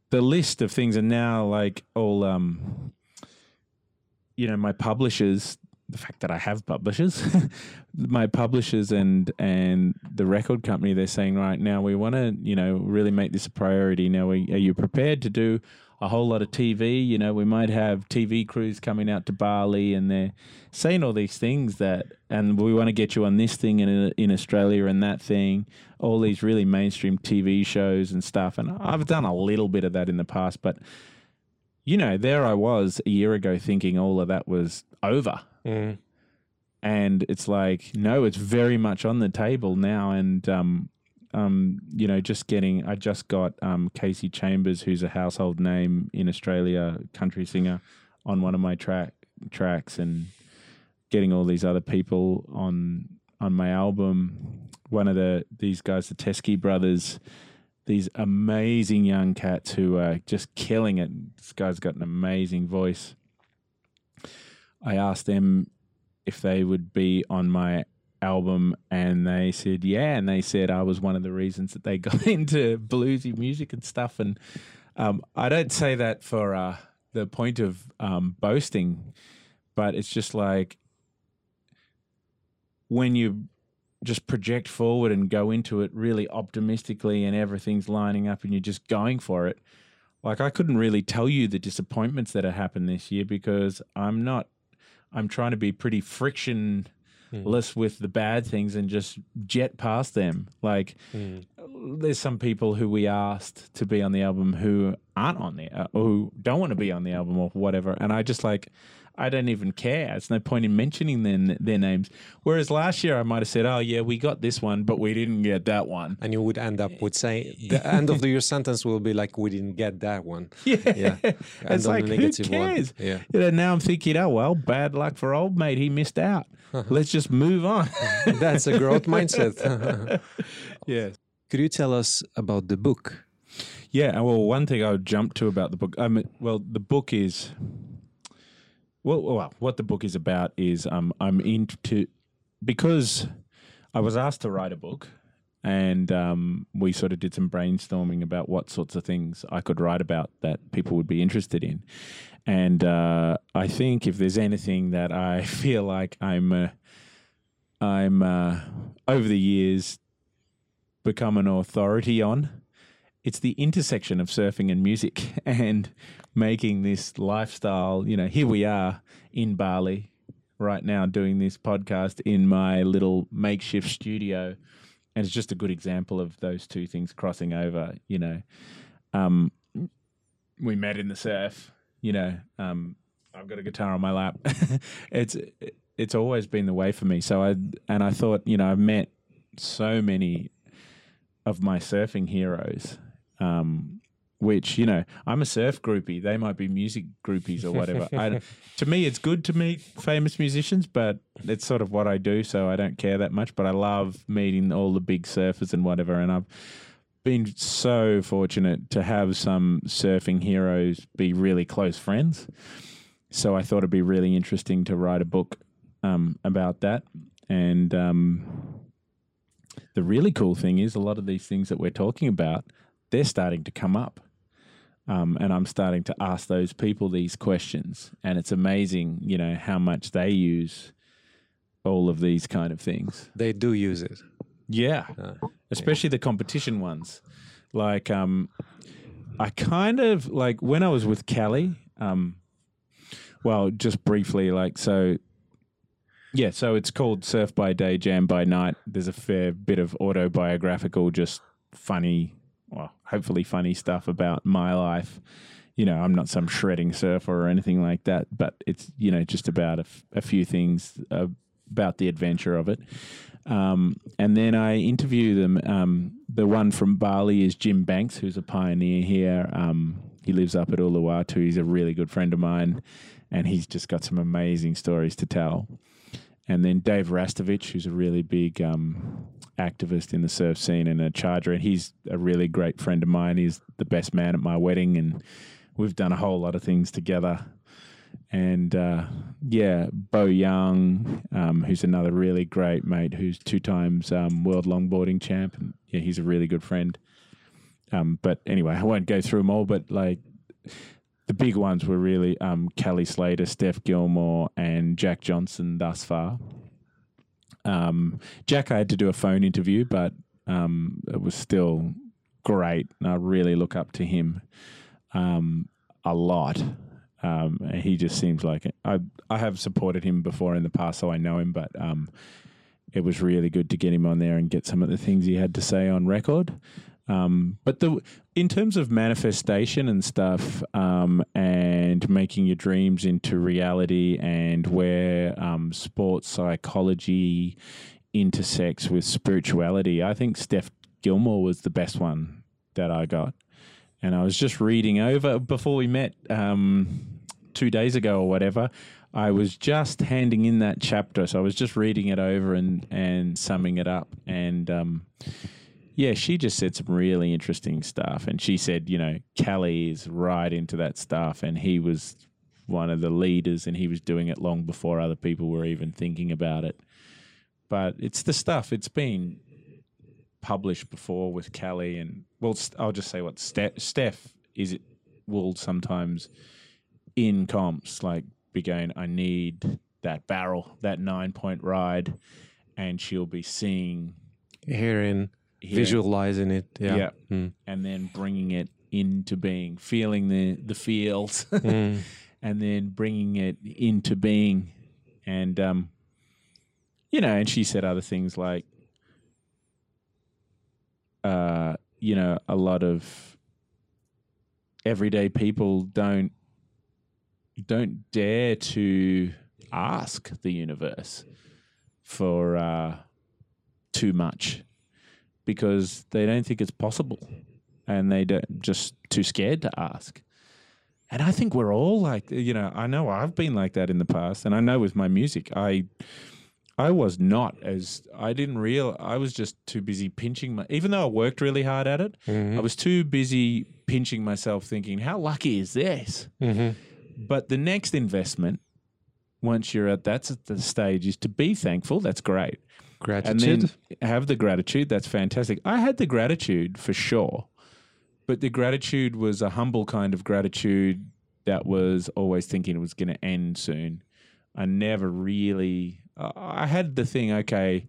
the list of things are now like all um you know, my publishers the fact that I have publishers, my publishers and and the record company, they're saying right now we want to you know really make this a priority. Now, are you prepared to do a whole lot of TV? You know, we might have TV crews coming out to Bali, and they're saying all these things that, and we want to get you on this thing in in Australia and that thing. All these really mainstream TV shows and stuff, and I've done a little bit of that in the past, but you know, there I was a year ago thinking all of that was over Mm. and it's like no it's very much on the table now and um um you know just getting i just got um Kasey Chambers who's a household name in australia country singer on one of my track tracks and getting all these other people on on my album. One of the these guys the Teskey brothers these amazing young cats who are just killing it. This guy's got an amazing voice. I asked them if they would be on my album and they said yeah and they said I was one of the reasons that they got into bluesy music and stuff. And um, I don't say that for uh, the point of um, boasting but it's just like when you just project forward and go into it really optimistically and everything's lining up and you're just going for it like I couldn't really tell you the disappointments that have happened this year because I'm not I'm trying to be pretty frictionless Mm. with the bad things and just jet past them. Like, Mm. there's some people who we asked to be on the album who aren't on the uh, or who don't want to be on the album or whatever, and I just like. I don't even care. It's no point in mentioning their, their names. Whereas last year I might have said, "Oh yeah, we got this one, but we didn't get that one." And you would end up with saying the end of the, your sentence will be like, "We didn't get that one." Yeah, Yeah. it's like who negative one. cares? Yeah. You know, now I'm thinking, oh well, bad luck for old mate. He missed out. Let's just move on. That's a growth mindset. yeah. Could you tell us about the book? Yeah, well, one thing I would jump to about the book. I mean, well, the book is well, well, what the book is about is um, I'm into because I was asked to write a book, and um, we sort of did some brainstorming about what sorts of things I could write about that people would be interested in, and uh, I think if there's anything that I feel like I'm, uh, I'm uh, over the years become an authority on it's the intersection of surfing and music and making this lifestyle. You know, here we are in Bali right now doing this podcast in my little makeshift studio. And it's just a good example of those two things crossing over. You know, um, we met in the surf, you know, um, I've got a guitar on my lap. it's, it's always been the way for me. So I, and I thought, you know, I've met so many of my surfing heroes um, which you know I'm a surf groupie. They might be music groupies or whatever. I, to me, it's good to meet famous musicians, but it's sort of what I do, so I don't care that much. But I love meeting all the big surfers and whatever, and I've been so fortunate to have some surfing heroes be really close friends. So I thought it'd be really interesting to write a book um, about that, and um, the really cool thing is a lot of these things that we're talking about they're starting to come up. Um, and I'm starting to ask those people these questions. And it's amazing, you know, how much they use all of these kind of things. They do use it. Yeah. Uh, Especially the competition ones. Like, um, I kind of like when I was with Callie, um, well, just briefly, like, so yeah, so it's called Surf by Day, Jam by Night. There's a fair bit of autobiographical, just funny well, hopefully funny stuff about my life. You know, I'm not some shredding surfer or anything like that, but it's, you know, just about a, f- a few things uh, about the adventure of it. Um, and then I interview them. Um, the one from Bali is Jim Banks, who's a pioneer here. Um, he lives up at Uluwatu. He's a really good friend of mine, and he's just got some amazing stories to tell. and then Dave Rastovich, who's a really big um, activist in the surf scene and a charger, and he's a really great friend of mine. He's the best man at my wedding, and we've done a whole lot of things together. And uh, yeah, Beau Young, um, who's another really great mate, who's two times um, world longboarding champ, and yeah, he's a really good friend. Um, but anyway, I won't go through them all, but like the big ones were really um, Kelly Slater, Steph Gilmore, and Jack Johnson thus far. Um, Jack, I had to do a phone interview, but um, it was still great. And I really look up to him a lot. Um, he just seems like I I have supported him before in the past, so I know him. But um, it was really good to get him on there and get some of the things he had to say on record. Um, but the in terms of manifestation and stuff, um, and making your dreams into reality, and where um, sports psychology intersects with spirituality, I think Steph Gilmore was the best one that I got. And I was just reading over before we met um, two days ago or whatever. I was just handing in that chapter, so I was just reading it over and and summing it up, and um, yeah, she just said some really interesting stuff. And she said, you know, Kelly is right into that stuff. And he was one of the leaders and he was doing it long before other people were even thinking about it. But it's the stuff, it's been published before with Kelly. And, well, I'll just say what Steph, Steph is, it will sometimes in comps like be going, I need that barrel, that nine point ride. And she'll be seeing. Hearing visualizing it yeah, yeah. Mm. and then bringing it into being feeling the the feels mm. and then bringing it into being and um you know and she said other things like uh you know a lot of everyday people don't don't dare to ask the universe for uh too much because they don't think it's possible and they don't just too scared to ask. And I think we're all like, you know, I know I've been like that in the past, and I know with my music, I, I was not as I didn't real. I was just too busy pinching my. Even though I worked really hard at it, mm-hmm. I was too busy pinching myself, thinking, "How lucky is this?" Mm-hmm. But the next investment, once you're at that the stage, is to be thankful. That's great. Gratitude. And then have the gratitude. That's fantastic. I had the gratitude for sure, but the gratitude was a humble kind of gratitude that was always thinking it was going to end soon. I never really. I had the thing. Okay,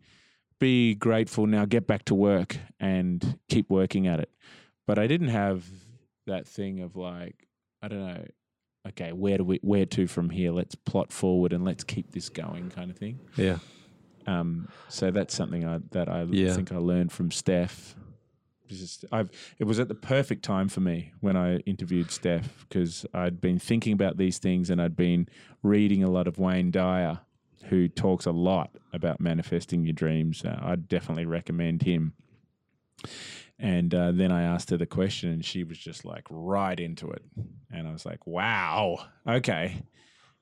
be grateful now. Get back to work and keep working at it. But I didn't have that thing of like I don't know. Okay, where do we where to from here? Let's plot forward and let's keep this going, kind of thing. Yeah. Um, so that's something I, that I yeah. think I learned from Steph. I've, it was at the perfect time for me when I interviewed Steph because I'd been thinking about these things and I'd been reading a lot of Wayne Dyer, who talks a lot about manifesting your dreams. Uh, I'd definitely recommend him. And uh, then I asked her the question, and she was just like right into it. And I was like, wow, okay.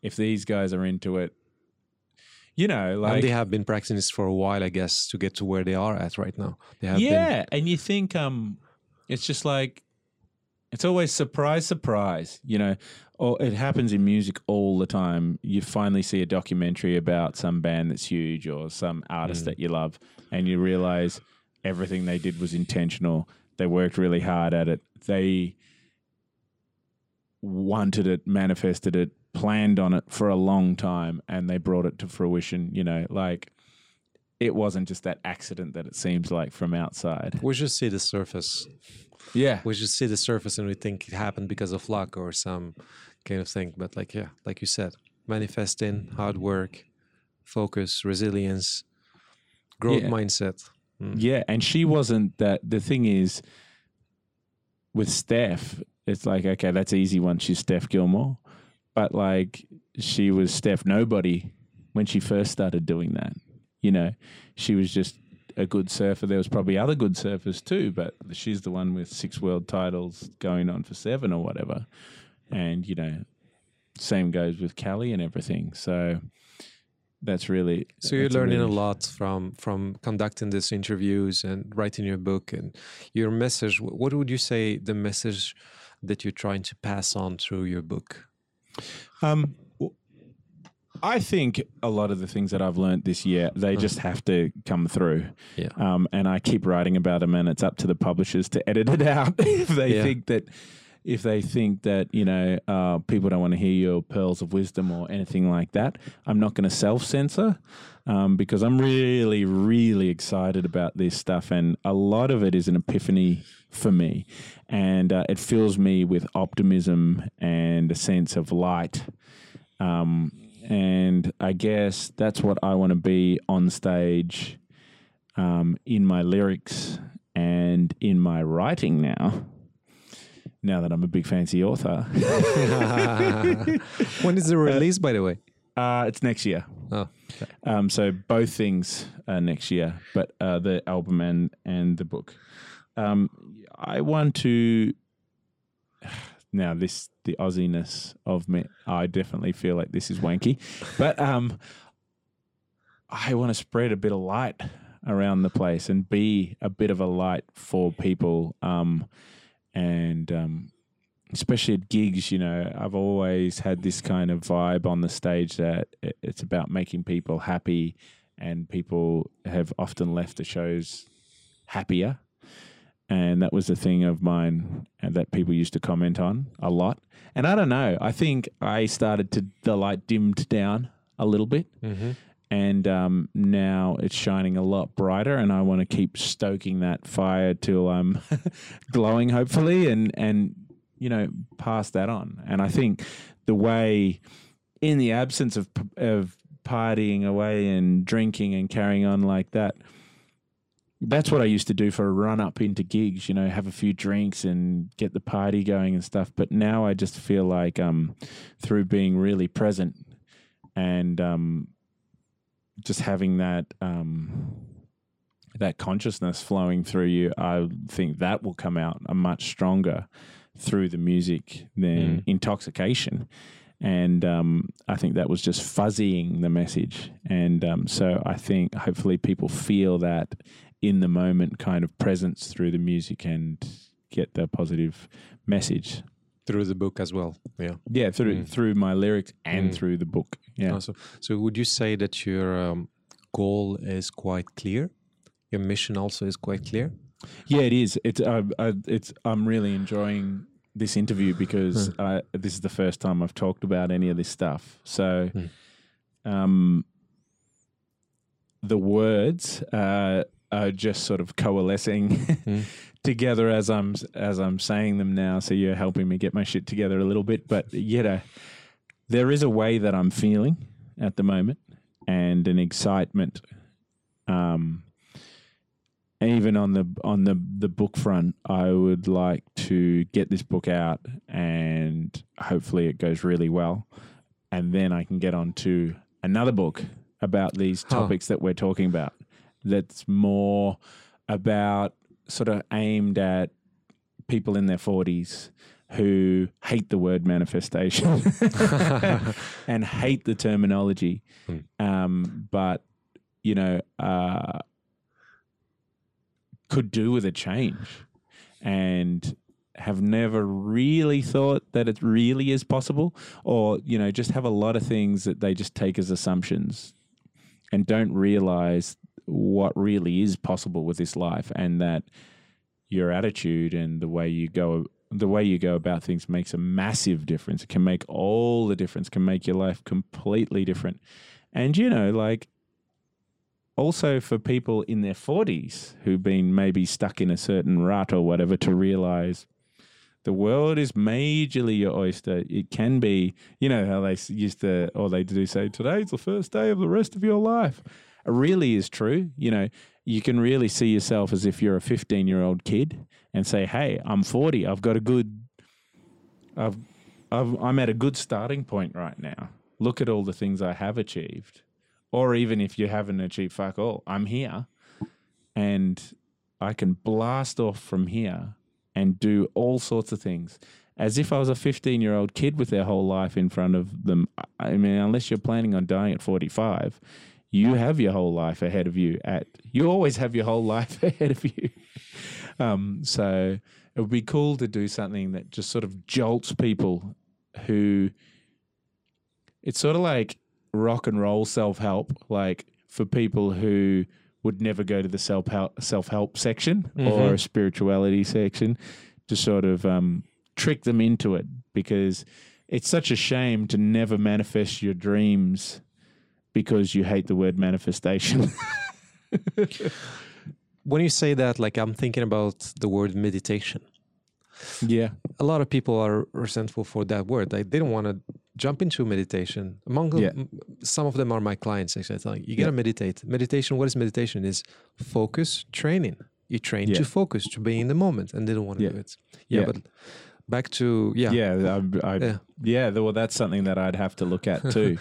If these guys are into it, you know, like and they have been practicing this for a while, I guess, to get to where they are at right now. They have yeah, been... and you think um, it's just like it's always surprise, surprise. You know, or it happens in music all the time. You finally see a documentary about some band that's huge or some artist mm. that you love, and you realize everything they did was intentional. They worked really hard at it. They wanted it, manifested it, planned on it for a long time and they brought it to fruition, you know, like it wasn't just that accident that it seems like from outside. We just see the surface. Yeah. We just see the surface and we think it happened because of luck or some kind of thing. But like yeah, like you said, manifesting, hard work, focus, resilience, growth yeah. mindset. Mm. Yeah. And she wasn't that the thing is with Steph, it's like, okay, that's easy once she's Steph Gilmore but like she was Steph nobody when she first started doing that. You know, she was just a good surfer. There was probably other good surfers too, but she's the one with six world titles going on for seven or whatever. And you know, same goes with Kelly and everything. So that's really So you're learning a lot from from conducting these interviews and writing your book and your message. What would you say the message that you're trying to pass on through your book? Um, I think a lot of the things that I've learned this year, they just have to come through. Yeah. Um, and I keep writing about them, and it's up to the publishers to edit it out if they Yeah. think that. If they think that you know uh, people don't want to hear your pearls of wisdom or anything like that, I'm not going to self censor um, because I'm really, really excited about this stuff, and a lot of it is an epiphany for me, and uh, it fills me with optimism and a sense of light. Um, and I guess that's what I want to be on stage, um, in my lyrics and in my writing now. Now that I'm a big fancy author, when is the release, by the way? uh, it's next year. Oh, Um, so both things are next year, but uh, the album and and the book. Um, I want to. Now this the Aussiness of me. I definitely feel like this is wanky, but um, I want to spread a bit of light around the place and be a bit of a light for people. Um, and um, especially at gigs, you know, I've always had this kind of vibe on the stage that it's about making people happy, and people have often left the shows happier. And that was a thing of mine uh, that people used to comment on a lot. And I don't know, I think I started to, the light dimmed down a little bit mm-hmm. and um, now it's shining a lot brighter and i want to keep stoking that fire till i'm glowing hopefully and and you know pass that on and i think the way in the absence of of partying away and drinking and carrying on like that that's what I used to do for a run up into gigs, you know, have a few drinks and get the party going and stuff. But now I just feel like um, through being really present and um, just having that um, that consciousness flowing through you, I think that will come out a much stronger through the music than Mm. intoxication. And um, I think that was just fuzzying the message. And um, so I think hopefully people feel that in the moment kind of presence through the music and get the positive message. Through the book as well. Yeah. Yeah, through Mm. through my lyrics and Mm. through the book. Yeah. Also, so would you say that your um, goal is quite clear? Your mission also is quite clear. Yeah, it is. It's uh, uh, it's. I'm really enjoying this interview because uh, this is the first time I've talked about any of this stuff. So, Hmm. um, the words uh, are just sort of coalescing Hmm. together as I'm as I'm saying them now. So you're helping me get my shit together a little bit. But you know, there is a way that I'm feeling at the moment, and an excitement. Um, even on the on the the book front, I would like to get this book out, and hopefully it goes really well, and then I can get on to another book about these Huh. topics that we're talking about. That's more about sort of aimed at people in their forties who hate the word manifestation and hate the terminology, Hmm. um, but you know. Uh, could do with a change and have never really thought that it really is possible or you know just have a lot of things that they just take as assumptions and don't realize what really is possible with this life and that your attitude and the way you go the way you go about things makes a massive difference it can make all the difference can make your life completely different and you know like also for people in their 40s who've been maybe stuck in a certain rut or whatever to realize the world is majorly your oyster. It can be, you know, how they used to, or they do say, today's the first day of the rest of your life. Really is true. You know, you can really see yourself as if you're a 15 year old kid and say, hey, I'm 40. I've got a good, I've, I've, I'm at a good starting point right now. Look at all the things I have achieved or even if you haven't achieved fuck all, I'm here and I can blast off from here and do all sorts of things. as if I was a 15 year old kid with their whole life in front of them. I mean, unless you're planning on dying at 45, you have your whole life ahead of you. At you always have your whole life ahead of you. Um, so it would be cool to do something that just sort of jolts people who. It's sort of like rock and roll self help, like for people who would never go to the self help self help section or Mhm. a spirituality section, to sort of um, trick them into it because it's such a shame to never manifest your dreams because you hate the word manifestation. When you say that, like I'm thinking about the word meditation. yeah, A lot of people are resentful for that word. Like they don't want to jump into meditation. Among Yeah. m- some of them are my clients. Actually, like you gotta meditate. Meditation. What is meditation? Is focus training. You train Yeah. to focus to be in the moment, and they don't want to Yeah. do it. Yeah, Yeah. but back to yeah, yeah, I, I, Yeah. yeah. Well, that's something that I'd have to look at too.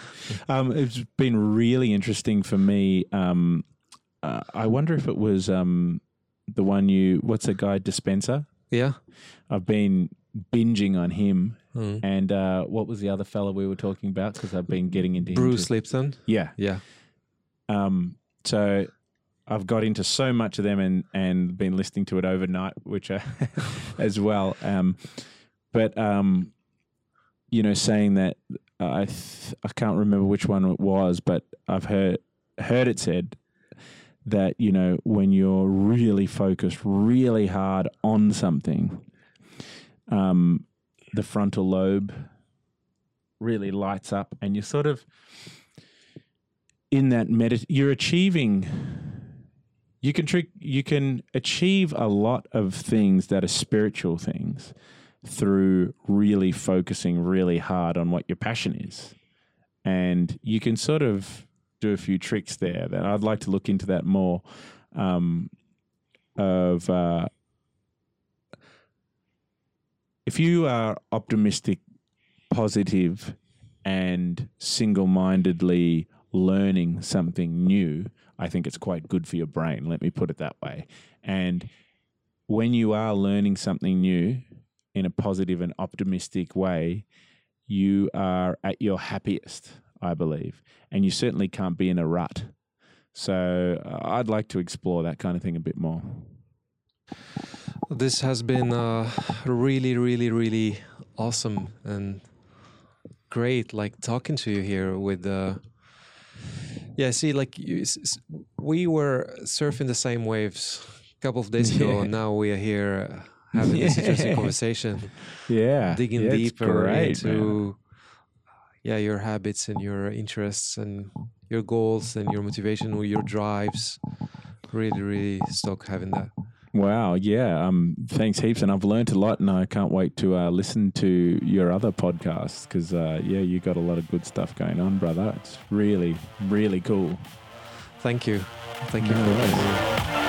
um, it's been really interesting for me. Um, uh, I wonder if it was um, the one you. What's the guy Dispenza? yeah. I've been binging on him. Mm. And uh, what was the other fella we were talking about? Because I've been getting into Bruce too. Lipton. Yeah. Yeah. Um, so I've got into so much of them and and been listening to it overnight, which I, as well. Um, but um, you know, saying that I th- I can't remember which one it was, but I've heard heard it said that you know when you're really focused really hard on something, um, the frontal lobe really lights up, and you're sort of in that medit you're achieving you can trick you can achieve a lot of things that are spiritual things through really focusing really hard on what your passion is and you can sort of do a few tricks there that i'd like to look into that more um, of uh, if you are optimistic positive and single-mindedly learning something new, I think it's quite good for your brain. Let me put it that way. And when you are learning something new in a positive and optimistic way, you are at your happiest, I believe. And you certainly can't be in a rut. So uh, I'd like to explore that kind of thing a bit more. This has been uh, really, really, really awesome and great. Like talking to you here with uh, yeah. See, like you, we were surfing the same waves a couple of days ago, Yeah. and now we are here having this interesting conversation, Yeah. digging Yeah, deeper great, into yeah your habits and your interests and your goals and your motivation or your drives. Really, really stoked having that. Wow, yeah. Um, thanks heaps, and I've learned a lot, and I can't wait to uh, listen to your other podcasts because, uh, yeah, you got a lot of good stuff going on, brother. It's really, really cool. Thank you. Thank you No for.